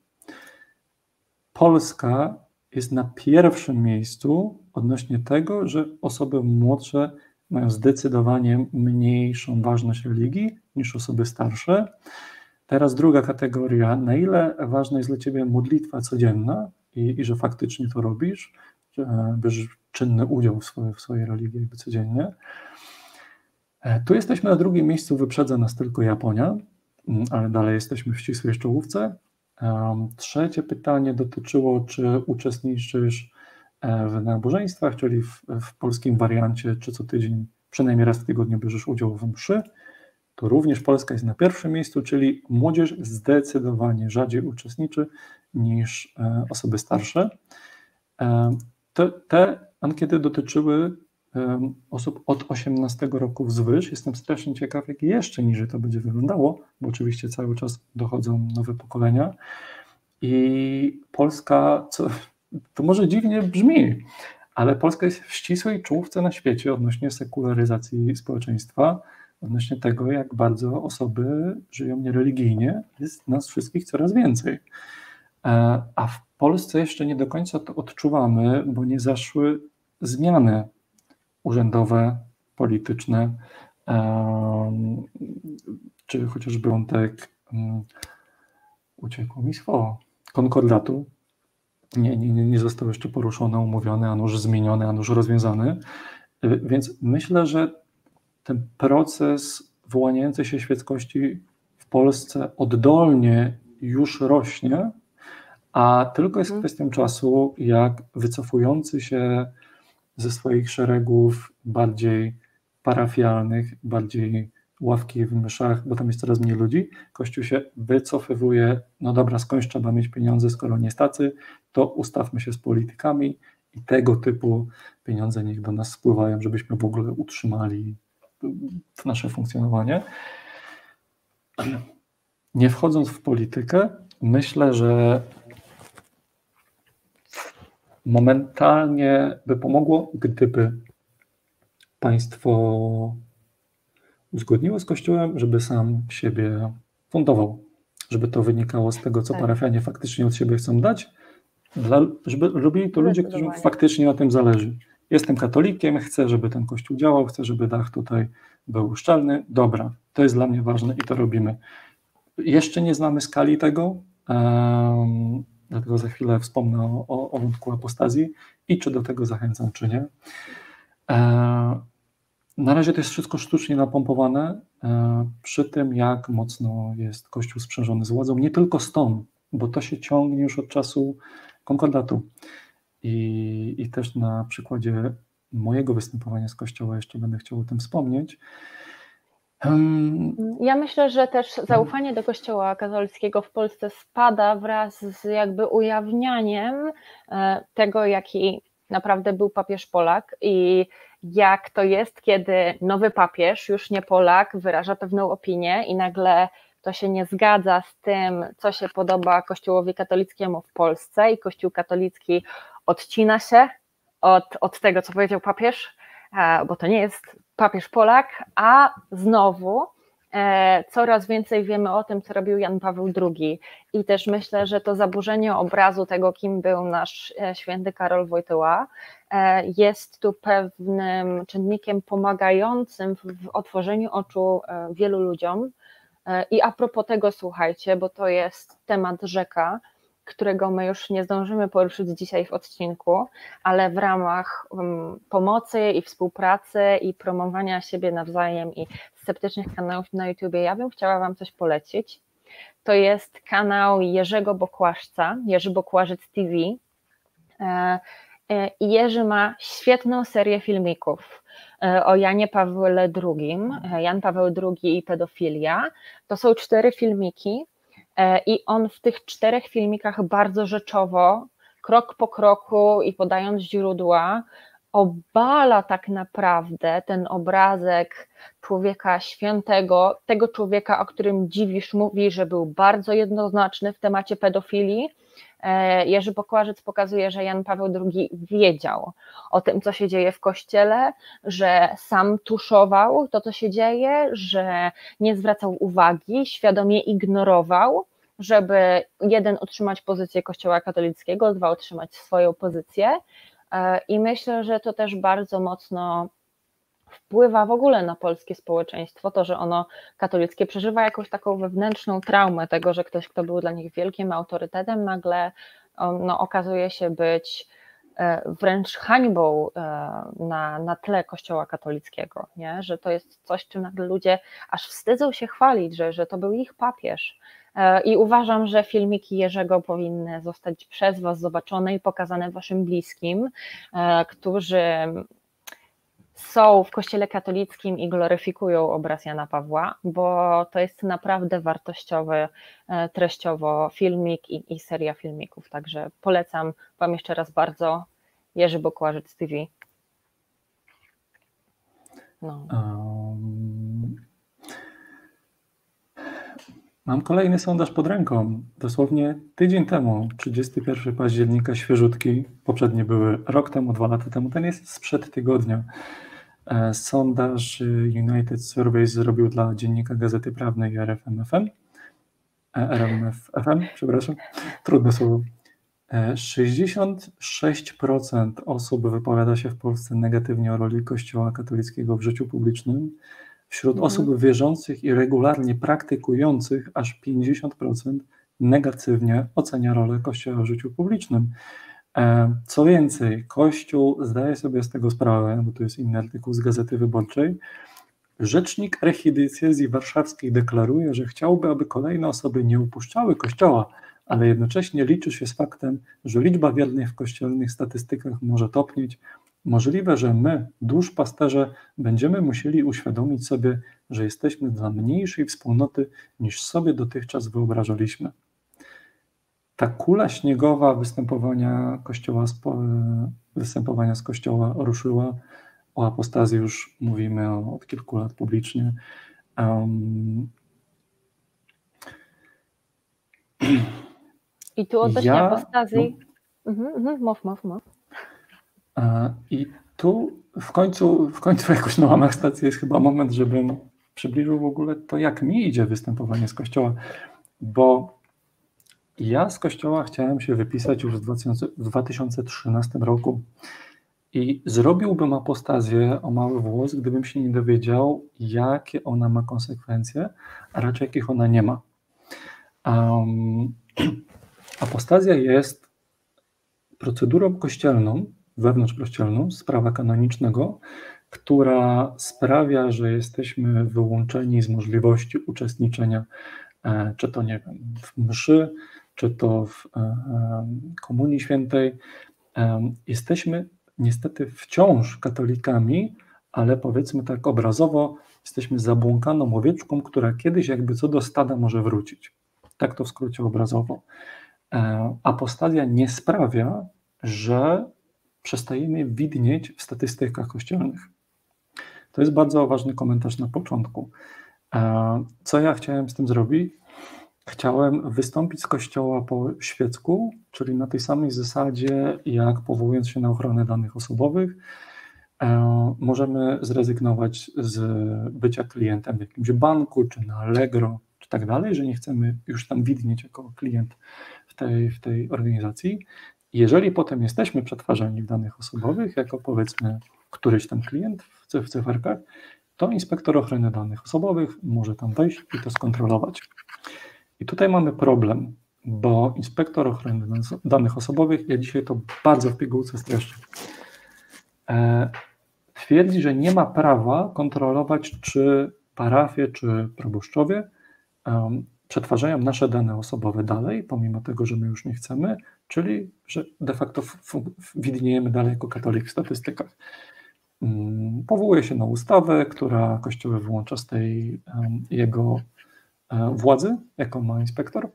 Polska jest na pierwszym miejscu odnośnie tego, że osoby młodsze mają zdecydowanie mniejszą ważność religii niż osoby starsze. Teraz druga kategoria, na ile ważna jest dla Ciebie modlitwa codzienna i, i że faktycznie to robisz, że bierzesz czynny udział w swojej, w swojej religii jakby codziennie. E, tu jesteśmy na drugim miejscu, wyprzedza nas tylko Japonia, mm, ale dalej jesteśmy w ścisłej czołówce. Trzecie pytanie dotyczyło, czy uczestniczysz e, w nabożeństwach, czyli w, w, polskim wariancie, czy co tydzień, przynajmniej raz w tygodniu bierzesz udział w mszy. To również Polska jest na pierwszym miejscu, czyli młodzież zdecydowanie rzadziej uczestniczy niż e, osoby starsze. Te, te ankiety dotyczyły osób od 18 roku wzwyż. Jestem strasznie ciekaw, jak jeszcze niżej to będzie wyglądało, bo oczywiście cały czas dochodzą nowe pokolenia. I Polska, co, to może dziwnie brzmi, ale Polska jest w ścisłej czołówce na świecie odnośnie sekularyzacji społeczeństwa, odnośnie tego, jak bardzo osoby żyją niereligijnie. Jest nas wszystkich coraz więcej. E, a w Polsce jeszcze nie do końca to odczuwamy, bo nie zaszły zmiany urzędowe, polityczne, czy chociażby wątek, uciekło mi słowo, konkordatu, nie, nie, nie został jeszcze poruszony, umówiony, a nuż zmieniony, a nuż rozwiązany. Więc myślę, że ten proces wyłaniającej się świeckości w Polsce oddolnie już rośnie, a tylko jest mhm. kwestią czasu, jak wycofujący się ze swoich szeregów bardziej parafialnych, bardziej ławki w myszach, bo tam jest coraz mniej ludzi, Kościół się wycofywuje, no dobra, skądś trzeba mieć pieniądze, skoro nie stacy, to ustawmy się z politykami i tego typu pieniądze niech do nas spływają, żebyśmy w ogóle utrzymali nasze funkcjonowanie. Nie wchodząc w politykę, myślę, że momentalnie by pomogło, gdyby państwo uzgodniło z Kościołem, żeby sam siebie fundował, żeby to wynikało z tego, co tak. parafianie faktycznie od siebie chcą dać, dla, żeby robili to ludzie, którym faktycznie na tym zależy. Jestem katolikiem, chcę, żeby ten kościół działał, chcę, żeby dach tutaj był uszczelny. Dobra, to jest dla mnie ważne i to robimy. Jeszcze nie znamy skali tego, um, dlatego za chwilę wspomnę o, o, o wątku apostazji i czy do tego zachęcam, czy nie. E, na razie to jest wszystko sztucznie napompowane, e, przy tym jak mocno jest Kościół sprzężony z władzą, nie tylko stąd, bo to się ciągnie już od czasu konkordatu. I, I też na przykładzie mojego występowania z Kościoła jeszcze będę chciał o tym wspomnieć. Ja myślę, że też zaufanie do Kościoła katolickiego w Polsce spada wraz z jakby ujawnianiem e, tego, jaki naprawdę był papież Polak i jak to jest, kiedy nowy papież, już nie Polak, wyraża pewną opinię i nagle to się nie zgadza z tym, co się podoba Kościołowi katolickiemu w Polsce i Kościół katolicki odcina się od, od tego, co powiedział papież, e, bo to nie jest papież Polak, a znowu e, coraz więcej wiemy o tym, co robił Jan Paweł II. I też myślę, że to zaburzenie obrazu tego, kim był nasz e, święty Karol Wojtyła, jest tu pewnym czynnikiem pomagającym w otworzeniu oczu wielu ludziom. I a propos tego, słuchajcie, bo to jest temat rzeka, którego my już nie zdążymy poruszyć dzisiaj w odcinku, ale w ramach um, pomocy i współpracy i promowania siebie nawzajem i sceptycznych kanałów na YouTubie, ja bym chciała Wam coś polecić. To jest kanał Jerzego Bokłaszca, Jerzy Bokłażec TV. E, e, I Jerzy ma świetną serię filmików e, o Janie Pawle II, Jan Paweł II i pedofilia. To są cztery filmiki, I on w tych czterech filmikach bardzo rzeczowo, krok po kroku i podając źródła, obala tak naprawdę ten obrazek człowieka świętego, tego człowieka, o którym Dziwisz mówi, że był bardzo jednoznaczny w temacie pedofilii. E, Jerzy Pokłażyc pokazuje, że Jan Paweł II wiedział o tym, co się dzieje w kościele, że sam tuszował to, co się dzieje, że nie zwracał uwagi, świadomie ignorował, żeby jeden utrzymać pozycję Kościoła katolickiego, dwa utrzymać swoją pozycję. E, I myślę, że to też bardzo mocno wpływa w ogóle na polskie społeczeństwo, to, że ono katolickie przeżywa jakąś taką wewnętrzną traumę tego, że ktoś, kto był dla nich wielkim autorytetem, nagle no, okazuje się być e, wręcz hańbą e, na, na tle Kościoła katolickiego, nie? że to jest coś, czym nagle ludzie aż wstydzą się chwalić, że, że to był ich papież. E, I uważam, że filmiki Jerzego powinny zostać przez Was zobaczone i pokazane Waszym bliskim, którzy są w Kościele katolickim i gloryfikują obraz Jana Pawła, bo to jest naprawdę wartościowy, e, treściowo filmik i, i seria filmików. Także polecam Wam jeszcze raz bardzo Jerzy Bokłażyc TV. No. Um, mam kolejny sondaż pod ręką. Dosłownie tydzień temu, 31 października, świeżutki. Poprzednie były rok temu, dwa lata temu. Ten jest sprzed tygodnia. E, sondaż United Surveys zrobił dla dziennika Gazety Prawnej RFMFM. E, RMFFM, przepraszam, trudne słowo. 66% e, osób wypowiada się w Polsce negatywnie o roli Kościoła katolickiego w życiu publicznym. Wśród mhm. osób wierzących i regularnie praktykujących aż 50% negatywnie ocenia rolę Kościoła w życiu publicznym. E, co więcej, Kościół zdaje sobie z tego sprawę, bo to jest inny artykuł z Gazety Wyborczej. Rzecznik archidiecezji warszawskiej deklaruje, że chciałby, aby kolejne osoby nie upuszczały Kościoła, ale jednocześnie liczy się z faktem, że liczba wiernych w kościelnych statystykach może topnieć. Możliwe, że my, duszpasterze, będziemy musieli uświadomić sobie, że jesteśmy dla mniejszej wspólnoty niż sobie dotychczas wyobrażaliśmy. ta kula śniegowa występowania kościoła, występowania z kościoła ruszyła. O apostazji już mówimy od kilku lat publicznie. Um, I tu odnośnie ja, apostazji. No, mhm, mhm, mów, mów, mów. I tu w końcu, w końcu jakoś na łamach stacji jest chyba moment, żebym przybliżył w ogóle to, jak mi idzie występowanie z kościoła, bo ja z kościoła chciałem się wypisać już w, 2000, w 2013 roku i zrobiłbym apostazję o mały włos, gdybym się nie dowiedział, jakie ona ma konsekwencje, a raczej jakich ona nie ma. Um, apostazja jest procedurą kościelną, wewnątrzkościelną, z prawa kanonicznego, która sprawia, że jesteśmy wyłączeni z możliwości uczestniczenia, e, czy to nie wiem, w mszy, czy to w e, e, Komunii Świętej. Jesteśmy niestety wciąż katolikami, ale powiedzmy tak obrazowo, jesteśmy zabłąkaną owieczką, która kiedyś jakby co do stada może wrócić. Tak to w skrócie obrazowo. Apostazja nie sprawia, że przestajemy widnieć w statystykach kościelnych. To jest bardzo ważny komentarz na początku. Co ja chciałem z tym zrobić? Chciałem wystąpić z kościoła po świecku, czyli na tej samej zasadzie, jak powołując się na ochronę danych osobowych, możemy zrezygnować z bycia klientem w jakimś banku, czy na Allegro, czy tak dalej, że nie chcemy już tam widnieć jako klient w tej, w tej organizacji. Jeżeli potem jesteśmy przetwarzani w danych osobowych, jako powiedzmy któryś tam klient w cyferkach, to inspektor ochrony danych osobowych może tam wejść i to skontrolować. I tutaj mamy problem, bo inspektor ochrony danych osobowych, ja dzisiaj to bardzo w pigułce streszczę, e, twierdzi, że nie ma prawa kontrolować, czy parafie, czy proboszczowie przetwarzają nasze dane osobowe dalej, pomimo tego, że my już nie chcemy, czyli że de facto widniejemy dalej jako katolik w statystykach. Mm, powołuje się na ustawę, która Kościoły wyłącza z tej jego e, władzy, jaką ma inspektor.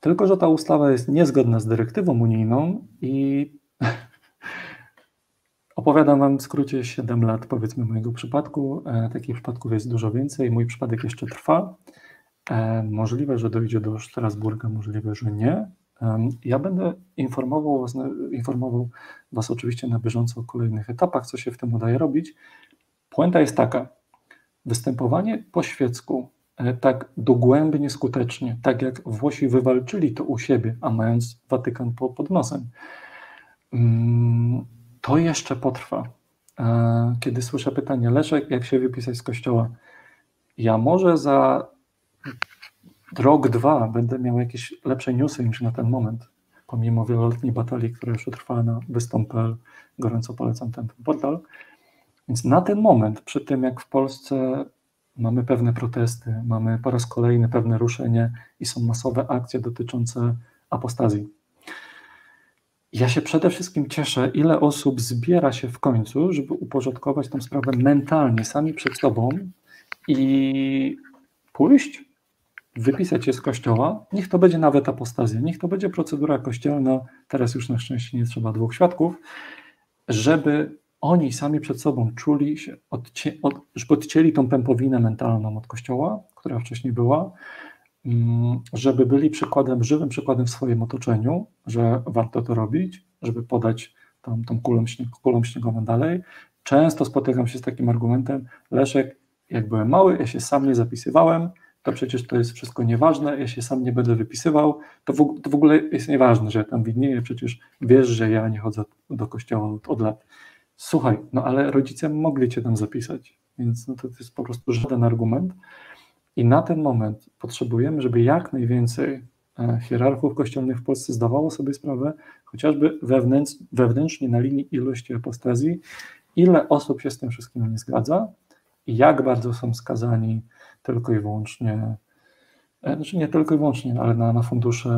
Tylko, że ta ustawa jest niezgodna z dyrektywą unijną i opowiadam Wam w skrócie 7 lat, powiedzmy, mojego przypadku. E, takich przypadków jest dużo więcej. Mój przypadek jeszcze trwa. E, możliwe, że dojdzie do Strasburga, możliwe, że nie. Ja będę informował was, informował was oczywiście na bieżąco o kolejnych etapach, co się w tym udaje robić. Puenta jest taka, występowanie po świecku e, tak dogłębnie skutecznie, tak jak Włosi wywalczyli to u siebie, a mając Watykan pod nosem, mm, to jeszcze potrwa. E, kiedy słyszę pytanie, Leszek, jak się wypisać z kościoła? Ja może za rok, dwa będę miał jakieś lepsze newsy niż na ten moment, pomimo wieloletniej batalii, która już trwa na wystąp.pl. Gorąco polecam ten portal. Więc na ten moment, przy tym jak w Polsce mamy pewne protesty, mamy po raz kolejny pewne ruszenie i są masowe akcje dotyczące apostazji. Ja się przede wszystkim cieszę, ile osób zbiera się w końcu, żeby uporządkować tę sprawę mentalnie, sami przed sobą i pójść wypisać się z kościoła, niech to będzie nawet apostazja, niech to będzie procedura kościelna, teraz już na szczęście nie trzeba dwóch świadków, żeby oni sami przed sobą czuli się, odcie, od, żeby odcięli tą pępowinę mentalną od kościoła, która wcześniej była, mm, żeby byli przykładem, żywym przykładem w swoim otoczeniu, że warto to robić, żeby podać tą kulą, śnieg, kulą śniegową dalej. Często spotykam się z takim argumentem, Leszek, jak byłem mały, ja się sam nie zapisywałem, to przecież to jest wszystko nieważne, ja się sam nie będę wypisywał, to w, to w ogóle jest nieważne, że ja tam widnieję, przecież wiesz, że ja nie chodzę do kościoła od, od lat. Słuchaj, no ale rodzice mogli cię tam zapisać, więc no to, jest po prostu żaden argument. I na ten moment potrzebujemy, żeby jak najwięcej e, hierarchów kościelnych w Polsce zdawało sobie sprawę, chociażby wewnętrz, wewnętrznie na linii ilości apostazji, ile osób się z tym wszystkim nie zgadza i jak bardzo są skazani tylko i wyłącznie, e, znaczy nie tylko i wyłącznie, ale na, na fundusze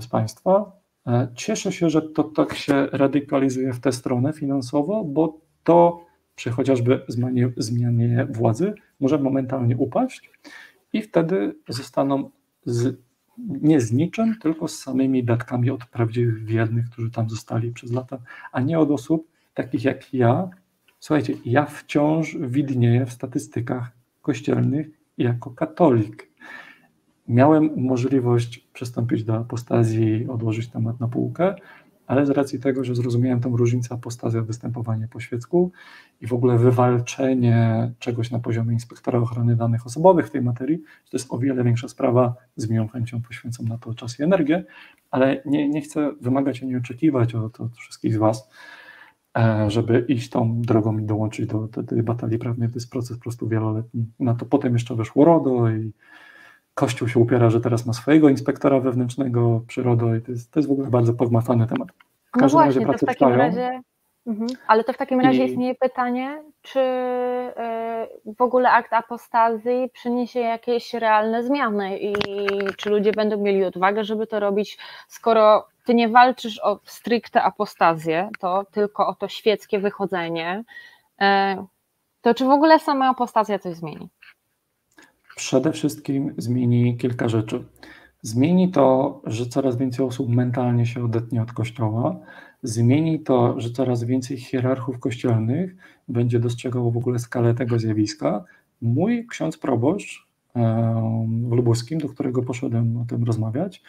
z państwa. E, cieszę się, że to tak się radykalizuje w tę stronę finansowo, bo to przy chociażby zmianie, zmianie władzy może momentalnie upaść i wtedy zostaną z nie z niczym, tylko z samymi datkami od prawdziwych wiernych, którzy tam zostali przez lata, a nie od osób takich jak ja. Słuchajcie, ja wciąż widnieję w statystykach kościelnych jako katolik. Miałem możliwość przystąpić do apostazji, odłożyć temat na półkę, ale z racji tego, że zrozumiałem tą różnicę apostazja, występowanie po świecku i w ogóle wywalczenie czegoś na poziomie inspektora ochrony danych osobowych w tej materii, to jest o wiele większa sprawa, z miłą chęcią poświęcam na to czas i energię, ale nie, nie chcę wymagać ani oczekiwać od, od wszystkich z Was, żeby iść tą drogą i dołączyć do, do tej batalii prawnej. To jest proces po prostu wieloletni. Na to potem jeszcze weszło RODO i Kościół się upiera, że teraz ma swojego inspektora wewnętrznego przyrodo i to jest, to jest w ogóle bardzo pogmatany temat. W no właśnie, to w takim trwają. razie, mhm. ale to w takim razie I... istnieje pytanie, czy y, w ogóle akt apostazji przyniesie jakieś realne zmiany i czy ludzie będą mieli odwagę, żeby to robić, skoro ty nie walczysz o stricte apostazję, to tylko o to świeckie wychodzenie, y, to czy w ogóle sama apostazja coś zmieni? Przede wszystkim zmieni kilka rzeczy. Zmieni to, że coraz więcej osób mentalnie się odetnie od kościoła. Zmieni to, że coraz więcej hierarchów kościelnych będzie dostrzegało w ogóle skalę tego zjawiska. Mój ksiądz proboszcz w Lubuskim, do którego poszedłem o tym rozmawiać,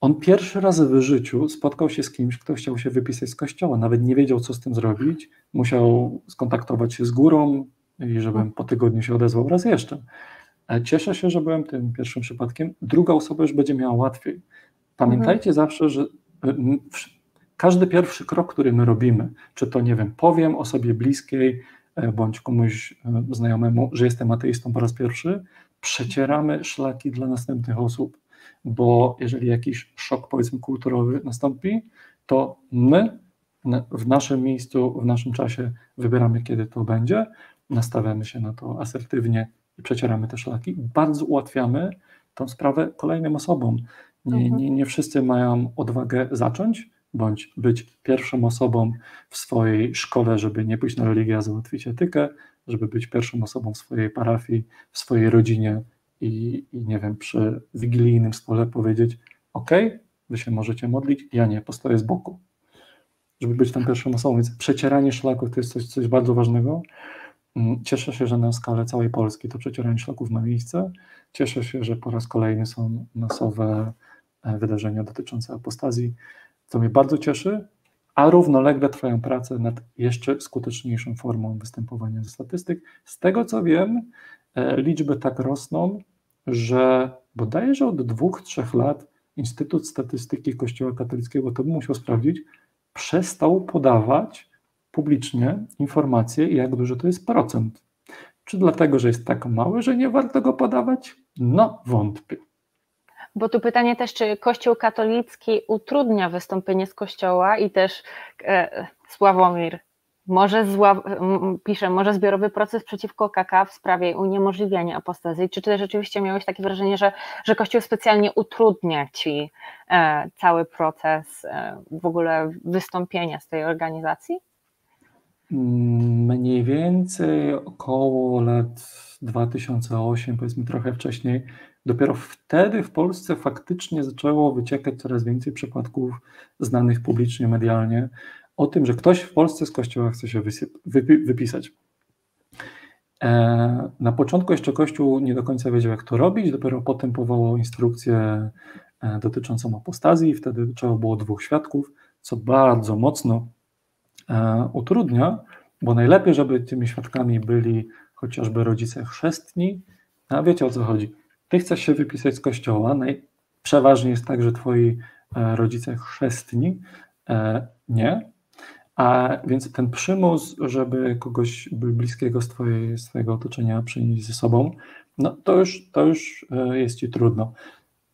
on pierwszy raz w życiu spotkał się z kimś, kto chciał się wypisać z kościoła. Nawet nie wiedział, co z tym zrobić. Musiał skontaktować się z górą, i żebym po tygodniu się odezwał raz jeszcze. Cieszę się, że byłem tym pierwszym przypadkiem. Druga osoba już będzie miała łatwiej. Pamiętajcie mhm. zawsze, że e, każdy pierwszy krok, który my robimy, czy to nie wiem, powiem osobie bliskiej e, bądź komuś e, znajomemu, że jestem ateistą po raz pierwszy, przecieramy szlaki dla następnych osób, bo jeżeli jakiś szok, powiedzmy, kulturowy nastąpi, to my w naszym miejscu, w naszym czasie wybieramy, kiedy to będzie, nastawiamy się na to asertywnie i przecieramy te szlaki, bardzo ułatwiamy tą sprawę kolejnym osobom. Nie, mhm. nie, nie wszyscy mają odwagę zacząć, bądź być pierwszą osobą w swojej szkole, żeby nie pójść na religię, a załatwić etykę, żeby być pierwszą osobą w swojej parafii, w swojej rodzinie i, i nie wiem, przy wigilijnym stole powiedzieć: OK, wy się możecie modlić, ja nie, postoję z boku. Żeby być tą pierwszą osobą. Więc przecieranie szlaków to jest coś, coś bardzo ważnego. Mm, cieszę się, że na skalę całej Polski to przecieranie szlaków ma miejsce. Cieszę się, że po raz kolejny są masowe e, wydarzenia dotyczące apostazji. To mnie bardzo cieszy, a równolegle trwają prace nad jeszcze skuteczniejszą formą występowania ze statystyk. Z tego co wiem, liczby tak rosną, że bodajże od dwóch, trzech lat Instytut Statystyki Kościoła Katolickiego, to bym musiał sprawdzić, przestał podawać publicznie informację, jak duży to jest procent. Czy dlatego, że jest tak mały, że nie warto go podawać? No, wątpię. Bo tu pytanie też, czy Kościół katolicki utrudnia wystąpienie z Kościoła i też e, Sławomir może zła, pisze, może zbiorowy proces przeciwko KK w sprawie uniemożliwiania apostazji. Czy ty rzeczywiście miałeś takie wrażenie, że, że Kościół specjalnie utrudnia ci e, cały proces e, w ogóle wystąpienia z tej organizacji? Mniej więcej około lat 2008, powiedzmy trochę wcześniej, dopiero wtedy w Polsce faktycznie zaczęło wyciekać coraz więcej przypadków znanych publicznie, medialnie o tym, że ktoś w Polsce z kościoła chce się wypisać. E, na początku jeszcze Kościół nie do końca wiedział, jak to robić, dopiero potem powołał instrukcję e, dotyczącą apostazji, wtedy trzeba było dwóch świadków, co bardzo mocno E, utrudnia, bo najlepiej, żeby tymi świadkami byli chociażby rodzice chrzestni, a wiecie o co chodzi. Ty chcesz się wypisać z kościoła, przeważnie jest tak, że twoi e, rodzice chrzestni. E, nie, a więc ten przymus, żeby kogoś bliskiego z, twojej, z twojego otoczenia przynieść ze sobą, no to już, to już jest ci trudno.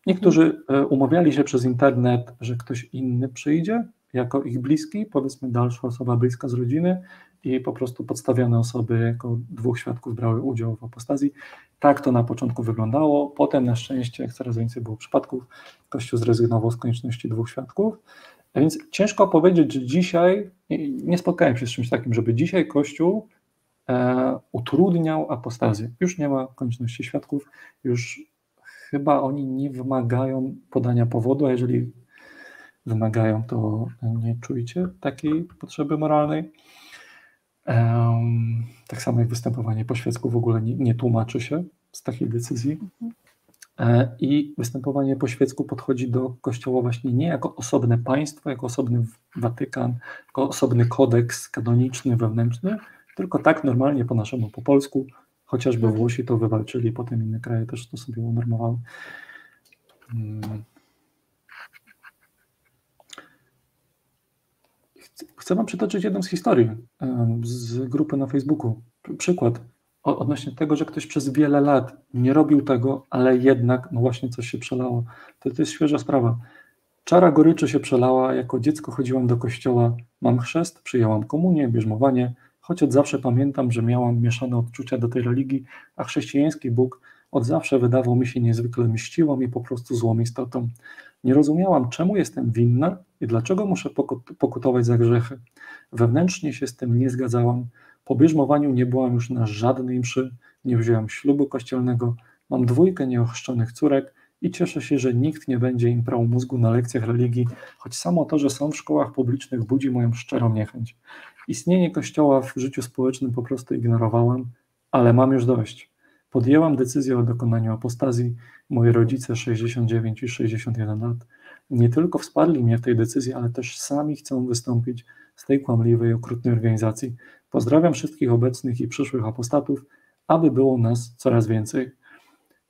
Niektórzy umawiali się przez internet, że ktoś inny przyjdzie, jako ich bliski, powiedzmy dalsza osoba bliska z rodziny i po prostu podstawione osoby jako dwóch świadków brały udział w apostazji. Tak to na początku wyglądało. Potem na szczęście, jak coraz więcej było przypadków, Kościół zrezygnował z konieczności dwóch świadków. A więc ciężko powiedzieć, że dzisiaj, nie spotkałem się z czymś takim, żeby dzisiaj Kościół e, utrudniał apostazję. Już nie ma konieczności świadków, już chyba oni nie wymagają podania powodu, a jeżeli wymagają, to nie czujcie takiej potrzeby moralnej. Tak samo jak występowanie po świecku w ogóle nie, nie tłumaczy się z takiej decyzji. Mhm. E, I występowanie po świecku podchodzi do Kościoła właśnie nie jako osobne państwo, jako osobny Watykan, jako osobny kodeks kanoniczny, wewnętrzny, tylko tak normalnie po naszemu, po polsku, chociażby. Włosi to wywalczyli, potem inne kraje też to sobie unormowały. Hmm. Chcę Wam przytoczyć jedną z historii z grupy na Facebooku. Przykład odnośnie tego, że ktoś przez wiele lat nie robił tego, ale jednak, no właśnie coś się przelało. To, to jest świeża sprawa. Czara goryczy się przelała, jako dziecko chodziłam do kościoła, mam chrzest, przyjęłam komunię, bierzmowanie, choć od zawsze pamiętam, że miałam mieszane odczucia do tej religii, a chrześcijański Bóg od zawsze wydawał mi się niezwykle mściłą i po prostu złą istotą. Nie rozumiałam, czemu jestem winna i dlaczego muszę pokutować za grzechy. Wewnętrznie się z tym nie zgadzałam. Po bierzmowaniu nie byłam już na żadnej mszy, nie wzięłam ślubu kościelnego, mam dwójkę nieochrzczonych córek i cieszę się, że nikt nie będzie im prał mózgu na lekcjach religii, choć samo to, że są w szkołach publicznych budzi moją szczerą niechęć. Istnienie kościoła w życiu społecznym po prostu ignorowałam, ale mam już dość. Podjęłam decyzję o dokonaniu apostazji. Moi rodzice 69 i 61 lat nie tylko wsparli mnie w tej decyzji, ale też sami chcą wystąpić z tej kłamliwej, okrutnej organizacji. Pozdrawiam wszystkich obecnych i przyszłych apostatów, aby było nas coraz więcej.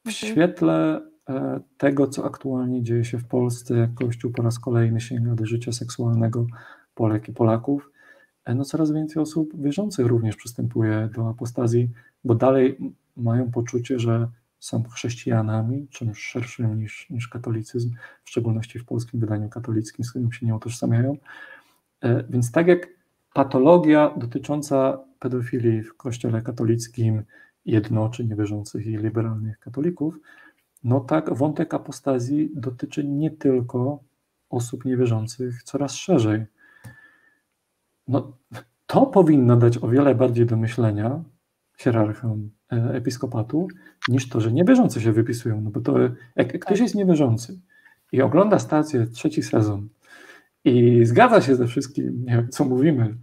W mhm. świetle e, tego, co aktualnie dzieje się w Polsce, jak Kościół po raz kolejny sięga do życia seksualnego Polek i Polaków, e, no coraz więcej osób wierzących również przystępuje do apostazji, bo dalej mają poczucie, że są chrześcijanami, czymś szerszym niż, niż katolicyzm, w szczególności w polskim wydaniu katolickim, z którym się nie utożsamiają. E, więc tak jak patologia dotycząca pedofilii w kościele katolickim jednoczy niewierzących i liberalnych katolików, no tak wątek apostazji dotyczy nie tylko osób niewierzących coraz szerzej. No, to powinno dać o wiele bardziej do myślenia hierarchom e, episkopatu, niż to, że niewierzący się wypisują. No bo to, jak ktoś jest niewierzący i ogląda stację trzeci sezon i zgadza się ze wszystkim, co mówimy,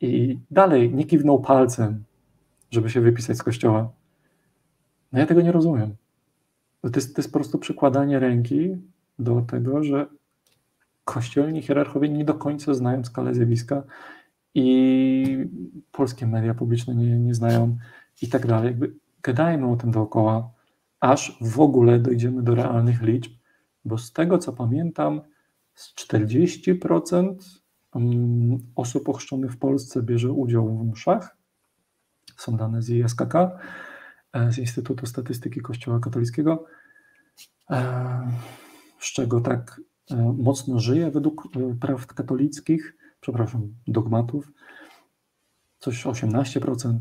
i dalej nie kiwnął palcem, żeby się wypisać z kościoła. No ja tego nie rozumiem. To jest, to jest po prostu przykładanie ręki do tego, że kościelni hierarchowie nie do końca znają skalę zjawiska i polskie media publiczne nie, nie znają i tak dalej. Jakby gadajmy o tym dookoła, aż w ogóle dojdziemy do realnych liczb, bo z tego co pamiętam, z 40% mm, osób ochrzczonych w Polsce bierze udział w mszach. Są dane z ISKK, e, z Instytutu Statystyki Kościoła Katolickiego, e, z czego tak e, mocno żyje według praw katolickich, przepraszam, dogmatów, coś 18%.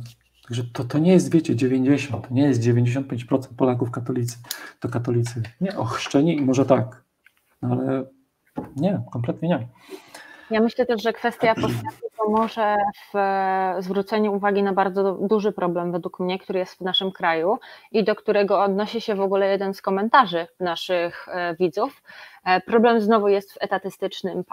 Także to, to nie jest, wiecie, 90, to nie jest 95% Polaków katolicy, to katolicy. Nie, ochrzczeni i może tak, no ale nie, kompletnie nie. Ja myślę też, że kwestia apostacji pomoże w e, zwróceniu uwagi na bardzo duży problem według mnie, który jest w naszym kraju i do którego odnosi się w ogóle jeden z komentarzy naszych e, widzów, problem znowu jest w etatystycznym,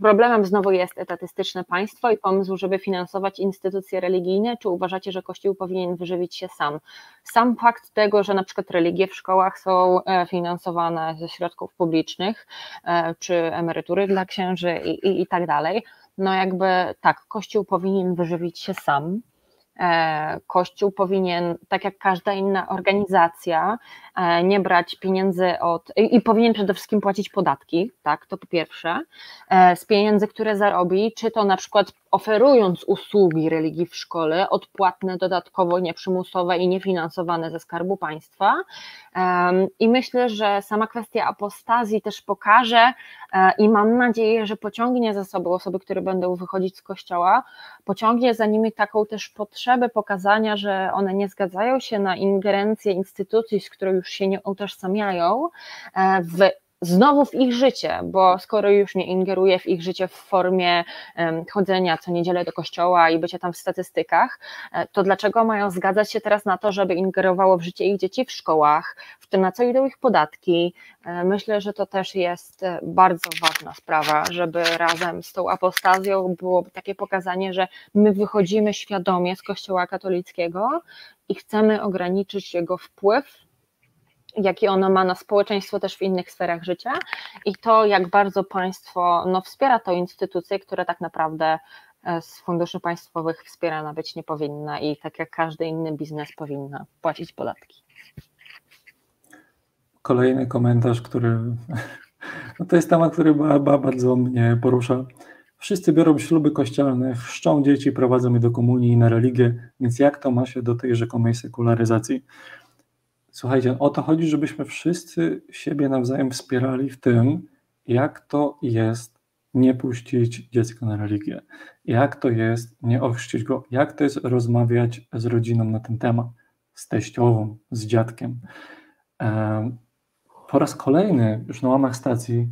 problemem znowu jest etatystyczne państwo i pomysł, żeby finansować instytucje religijne, czy uważacie, że Kościół powinien wyżywić się sam? Sam fakt tego, że na przykład religie w szkołach są e, finansowane ze środków publicznych, e, czy emerytury dla księży i, i, i tak dalej, no jakby tak, Kościół powinien wyżywić się sam, E, Kościół powinien, tak jak każda inna organizacja, e, nie brać pieniędzy od i powinien przede wszystkim płacić podatki, tak, to po pierwsze, e, z pieniędzy, które zarobi, czy to na przykład oferując usługi religii w szkole, odpłatne dodatkowo, nieprzymusowe i niefinansowane ze skarbu państwa. I myślę, że sama kwestia apostazji też pokaże i mam nadzieję, że pociągnie za sobą osoby, które będą wychodzić z kościoła, pociągnie za nimi taką też potrzebę pokazania, że one nie zgadzają się na ingerencję instytucji, z którą już się nie utożsamiają, w znowu w ich życie, bo skoro już nie ingeruję w ich życie w formie chodzenia co niedzielę do kościoła i bycia tam w statystykach, e, to dlaczego mają zgadzać się teraz na to, żeby ingerowało w życie ich dzieci w szkołach, w tym na co idą ich podatki? E, myślę, że to też jest e, bardzo ważna sprawa, żeby razem z tą apostazją było takie pokazanie, że my wychodzimy świadomie z kościoła katolickiego i chcemy ograniczyć jego wpływ jaki ono ma na społeczeństwo też w innych sferach życia i to, jak bardzo państwo no, wspiera tę instytucję, która tak naprawdę e, z funduszy państwowych wspierana być nie powinna i tak jak każdy inny biznes powinna płacić podatki. Kolejny komentarz, który no to jest temat, który bardzo mnie porusza. Wszyscy biorą śluby kościelne, chrzczą dzieci, prowadzą je do komunii i na religię, więc jak to ma się do tej rzekomej sekularyzacji? Słuchajcie, o to chodzi, żebyśmy wszyscy siebie nawzajem wspierali w tym, jak to jest nie puścić dziecka na religię, jak to jest nie ochrzcić go, jak to jest rozmawiać z rodziną na ten temat, z teściową, z dziadkiem. Po raz kolejny, już na łamach stacji,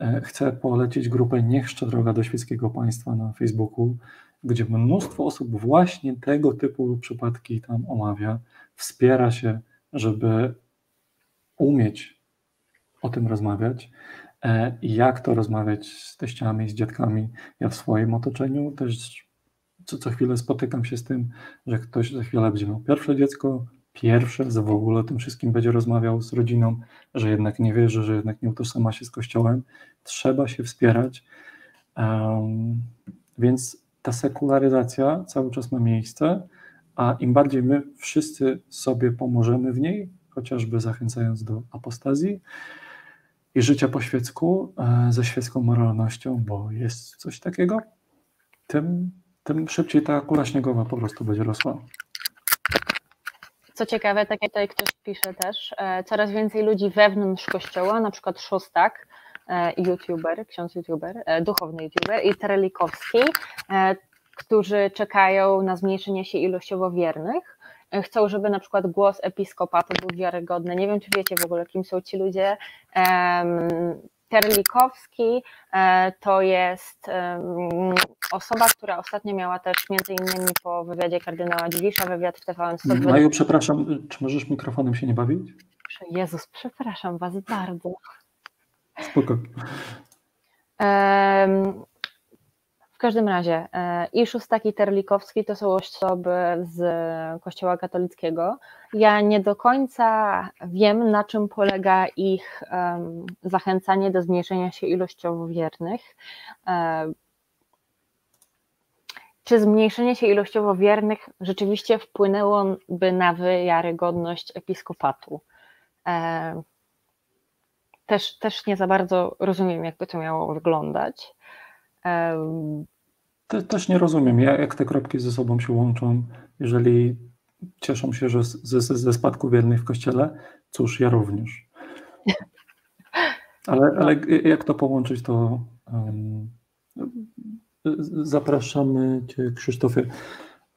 e, chcę polecić grupę Niech Droga do Świeckiego Państwa na Facebooku, gdzie mnóstwo osób właśnie tego typu przypadki tam omawia, wspiera się, żeby umieć o tym rozmawiać e, jak to rozmawiać z teściami, z dziadkami. Ja w swoim otoczeniu też co, co chwilę spotykam się z tym, że ktoś za chwilę będzie miał pierwsze dziecko, pierwsze, że w ogóle tym wszystkim będzie rozmawiał z rodziną, że jednak nie wierzy, że jednak nie utożsamia się z Kościołem. Trzeba się wspierać. Um, więc ta sekularyzacja cały czas ma miejsce a im bardziej my wszyscy sobie pomożemy w niej, chociażby zachęcając do apostazji i życia po świecku, e, ze świecką moralnością, bo jest coś takiego, tym, tym szybciej ta kula śniegowa po prostu będzie rosła. Co ciekawe, tak jak tutaj ktoś pisze też, e, coraz więcej ludzi wewnątrz kościoła, na przykład Szostak, e, youtuber, ksiądz youtuber, duchowny youtuber i Terelikowski, którzy czekają na zmniejszenie się ilościowo wiernych, e, chcą, żeby na przykład głos episkopatu był wiarygodny. Nie wiem, czy wiecie w ogóle, kim są ci ludzie. Terlikowski e, to jest osoba, która ostatnio miała też między innymi po wywiadzie kardynała Dziwisza wywiad w TVN 120. Maju, przepraszam, czy możesz mikrofonem się nie bawić? Jezus, przepraszam Was bardzo. Spoko każdym razie e, i Szóstak i Terlikowski to są osoby z Kościoła katolickiego. Ja nie do końca wiem, na czym polega ich zachęcanie do zmniejszenia się ilościowo wiernych. E, czy zmniejszenie się ilościowo wiernych rzeczywiście wpłynęłoby na wiarygodność episkopatu? E, też, też nie za bardzo rozumiem, jakby to miało wyglądać. Te, też nie rozumiem, jak te kropki ze sobą się łączą, jeżeli cieszą się, że ze, ze spadku wiernych w kościele, cóż, ja również. Ale, ale jak to połączyć, to um, zapraszamy Cię, Krzysztofie.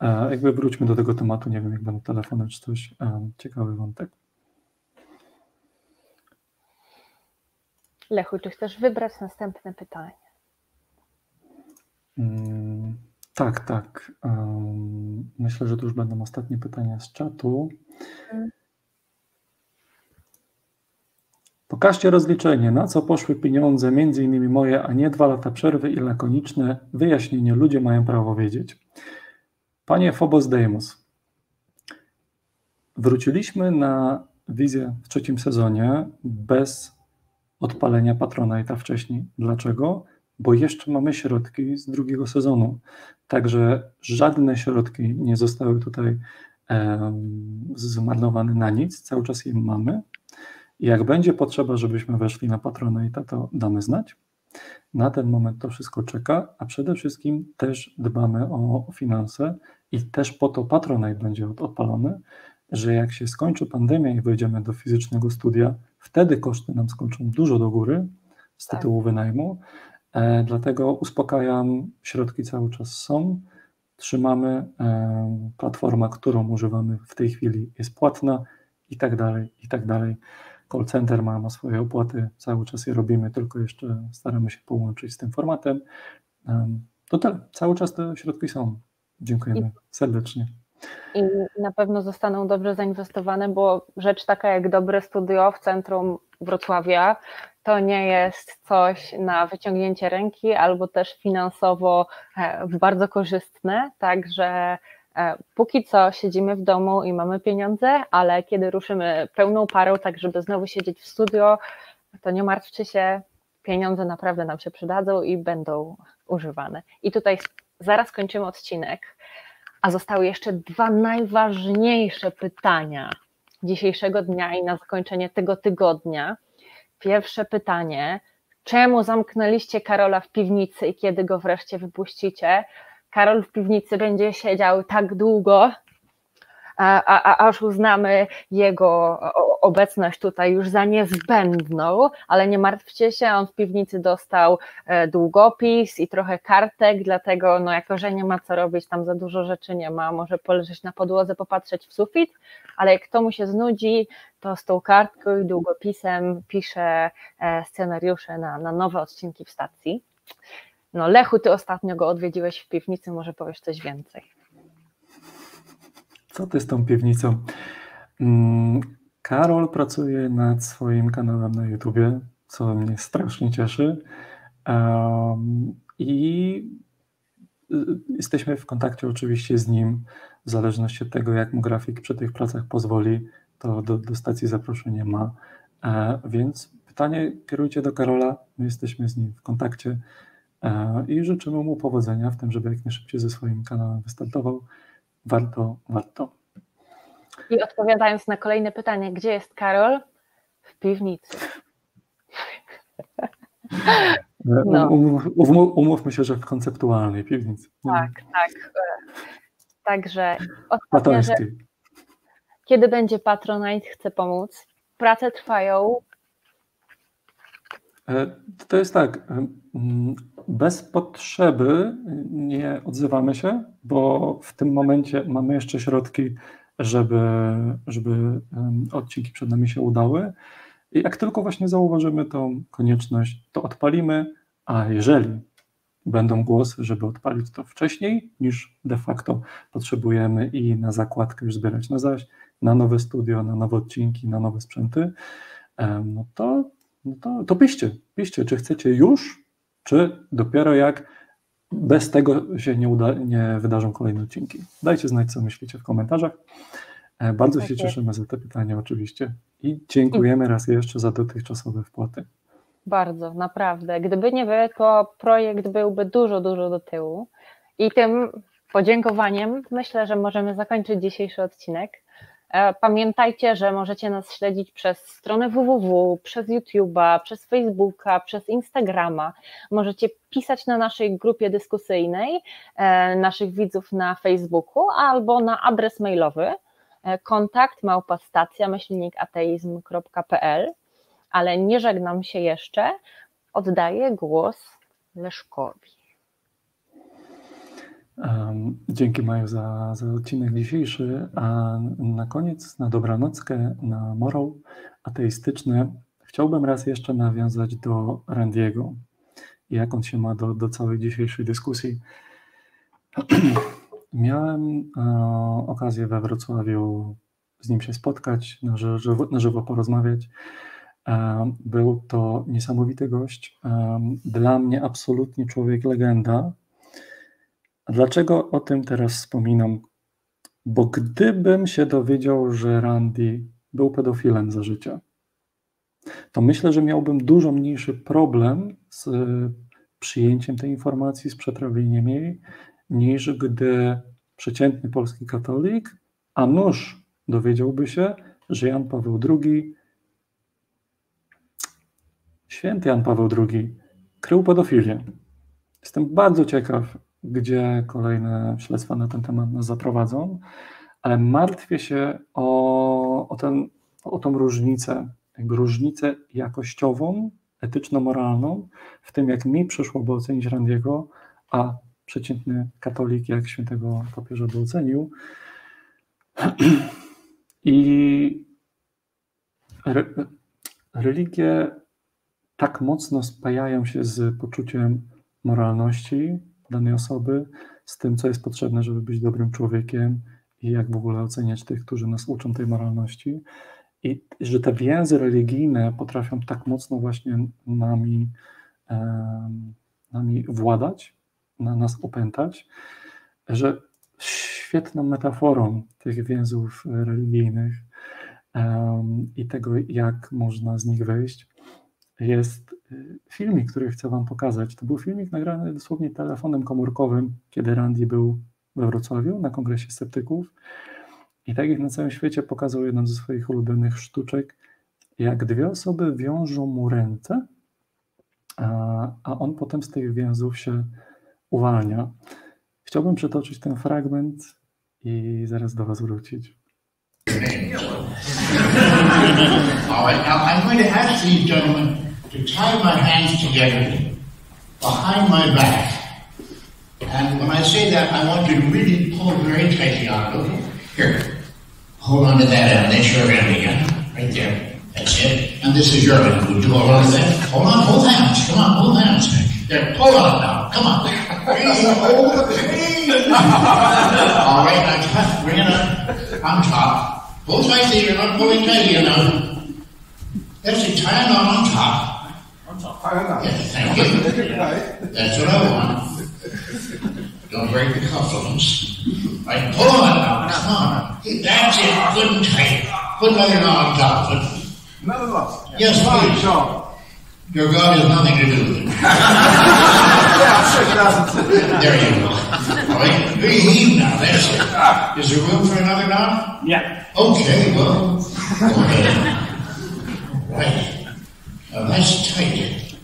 E, jakby wróćmy do tego tematu, nie wiem, jak będą telefony czy coś. E, ciekawy wątek. Lechu, czy chcesz wybrać następne pytanie? Mm, tak, tak. Myślę, że to już będą ostatnie pytania z czatu. Pokażcie rozliczenie, na co poszły pieniądze, między innymi moje, a nie dwa lata przerwy i lakoniczne wyjaśnienie. Ludzie mają prawo wiedzieć. Panie Phobos Deimos, wróciliśmy na wizję w trzecim sezonie bez odpalenia Patronite'a wcześniej. Dlaczego? Bo jeszcze mamy środki z drugiego sezonu. Także żadne środki nie zostały tutaj zmarnowane na nic, cały czas je mamy. Jak będzie potrzeba, żebyśmy weszli na Patronite, to damy znać. Na ten moment to wszystko czeka, a przede wszystkim też dbamy o finanse i też po to Patronite będzie odpalony, że jak się skończy pandemia i wejdziemy do fizycznego studia, wtedy koszty nam skończą dużo do góry z tak. tytułu wynajmu, E, dlatego uspokajam, środki cały czas są. Trzymamy. E, platforma, którą używamy w tej chwili jest płatna i tak dalej, i tak dalej. call center ma, ma swoje opłaty, cały czas je robimy, tylko jeszcze staramy się połączyć z tym formatem. To tyle, cały czas te środki są. Dziękujemy serdecznie. I na pewno zostaną dobrze zainwestowane, bo rzecz taka jak dobre studio w centrum Wrocławia to nie jest coś na wyciągnięcie ręki albo też finansowo e, bardzo korzystne, także e, póki co siedzimy w domu i mamy pieniądze, ale kiedy ruszymy pełną parą, tak żeby znowu siedzieć w studio, to nie martwcie się, pieniądze naprawdę nam się przydadzą i będą używane. I tutaj zaraz kończymy odcinek, a zostały jeszcze dwa najważniejsze pytania dzisiejszego dnia i na zakończenie tego tygodnia. Pierwsze pytanie: czemu zamknęliście Karola w piwnicy i kiedy go wreszcie wypuścicie? Karol w piwnicy będzie siedział tak długo, a, a, aż uznamy jego obecność tutaj już za niezbędną, ale nie martwcie się, on w piwnicy dostał e, długopis i trochę kartek, dlatego no jako, że nie ma co robić, tam za dużo rzeczy nie ma, może poleżeć na podłodze, popatrzeć w sufit, ale jak to mu się znudzi, to z tą kartką i długopisem pisze e, scenariusze na, na nowe odcinki w stacji. No Lechu, ty ostatnio go odwiedziłeś w piwnicy, może powiesz coś więcej. Co ty z tą piwnicą? Mm, Karol pracuje nad swoim kanałem na YouTubie, co mnie strasznie cieszy. I y, jesteśmy w kontakcie oczywiście z nim, w zależności od tego, jak mu grafik przy tych pracach pozwoli, to do, do stacji zaproszenie ma. E, więc pytanie kierujcie do Karola, my jesteśmy z nim w kontakcie e, i życzymy mu powodzenia w tym, żeby jak najszybciej ze swoim kanałem wystartował warto, warto. I odpowiadając na kolejne pytanie, gdzie jest Karol? W piwnicy. No. Umów, umówmy się, że w konceptualnej piwnicy. Tak, tak. Także ostatnia kiedy będzie Patronite, chcę pomóc. Prace trwają. E, to jest tak, bez potrzeby nie odzywamy się, bo w tym momencie mamy jeszcze środki, żeby, żeby odcinki przed nami się udały. I jak tylko właśnie zauważymy tą konieczność, to odpalimy, a jeżeli będą głosy, żeby odpalić to wcześniej niż de facto potrzebujemy i na zakładkę już zbierać na zaś, na nowe studio, na nowe odcinki, na nowe sprzęty, no to, no to, to piszcie, piszcie, czy chcecie już, czy dopiero jak bez tego się nie, uda, nie wydarzą kolejne odcinki. Dajcie znać, co myślicie w komentarzach. E, bardzo się cieszymy za te pytania oczywiście i dziękujemy raz jeszcze za dotychczasowe wpłaty. Bardzo, naprawdę. Gdyby nie wy, to projekt byłby dużo, dużo do tyłu. I tym podziękowaniem myślę, że możemy zakończyć dzisiejszy odcinek. E, pamiętajcie, że możecie nas śledzić przez stronę www, przez YouTube'a, przez Facebooka, przez Instagrama. Możecie pisać na naszej grupie dyskusyjnej e, naszych widzów na Facebooku albo na adres mailowy e, kontakt małpastacja ateizm.pl. Ale nie żegnam się jeszcze. Oddaję głos Leszkowi. Dzięki Maju za, za odcinek dzisiejszy. A na koniec, na dobranockę, na morał ateistyczny, chciałbym raz jeszcze nawiązać do Randiego i jak on się ma do, do całej dzisiejszej dyskusji. Miałem e, okazję we Wrocławiu z nim się spotkać, na żywo, na żywo porozmawiać. E, był to niesamowity gość. E, dla mnie absolutnie człowiek legenda dlaczego o tym teraz wspominam? Bo gdybym się dowiedział, że Randy był pedofilem za życia, to myślę, że miałbym dużo mniejszy problem z przyjęciem tej informacji, z przetrawieniem jej, niż gdy przeciętny polski katolik, a nóż dowiedziałby się, że Jan Paweł II, święty Jan Paweł II, krył pedofilię. Jestem bardzo ciekaw, gdzie kolejne śledztwa na ten temat nas zaprowadzą, ale martwię się o, o, ten, o tą różnicę, jakby różnicę jakościową, etyczno-moralną w tym, jak mi przyszłoby ocenić Randiego, a przeciętny katolik, jak świętego papieża by ocenił. I religie tak mocno spajają się z poczuciem moralności danej osoby, z tym, co jest potrzebne, żeby być dobrym człowiekiem i jak w ogóle oceniać tych, którzy nas uczą tej moralności. I że te więzy religijne potrafią tak mocno właśnie nami, nami władać, na nas opętać, że świetną metaforą tych więzów religijnych i tego, jak można z nich wejść, jest y, filmik, który chcę Wam pokazać. To był filmik nagrany dosłownie telefonem komórkowym, kiedy Randy był we Wrocławiu na kongresie sceptyków. I tak jak na całym świecie pokazał jedną ze swoich ulubionych sztuczek, jak dwie osoby wiążą mu ręce, a, a on potem z tych więzów się uwalnia. Chciałbym przytoczyć ten fragment i zaraz do Was wrócić. All right, now I'm going to ask these gentlemen to tie my hands together behind my back. And when I say that, I want you to really pull very tightly on it, okay? Here, hold on to that end. That's your end again. Right there. That's it. And this is your end. Would you hold on to that? Hold on, hold hands. Come on, hold hands. There, pull on now. Come on. hold All right, now bring it up on top. Pull tightly. You're not pulling tight enough. That's it. Tie it on on top. Yes, thank you. That's what I want. Don't break the cufflinks. Right, pull on now, come on. That's it, good and tight. Put another knot on top of it. Another knot? Yes, please. Your God has nothing to do with it. yeah, sure it doesn't. There you go. All right, heave now, that's it. Is there room for another knot? Yeah. Okay, well, go ahead. Right. Uh, that's tight.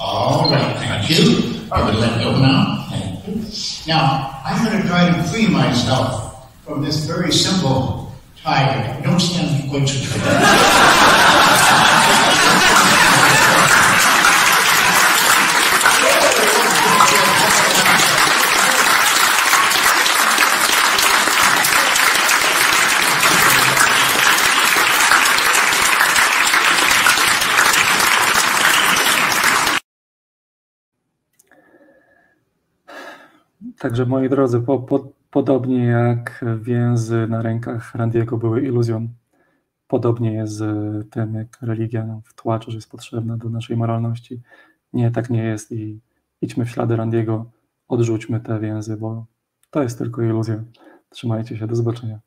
All right, thank you. I will let go now. Thank you. Now, I'm going to try to free myself from this very simple tiger. Don't stand quite Także moi drodzy, po, po, podobnie jak więzy na rękach Randiego były iluzją, podobnie jest z tym, jak religia nam wtłacza, że jest potrzebna do naszej moralności. Nie, tak nie jest i idźmy w ślady Randiego, odrzućmy te więzy, bo to jest tylko iluzja. Trzymajcie się, do zobaczenia.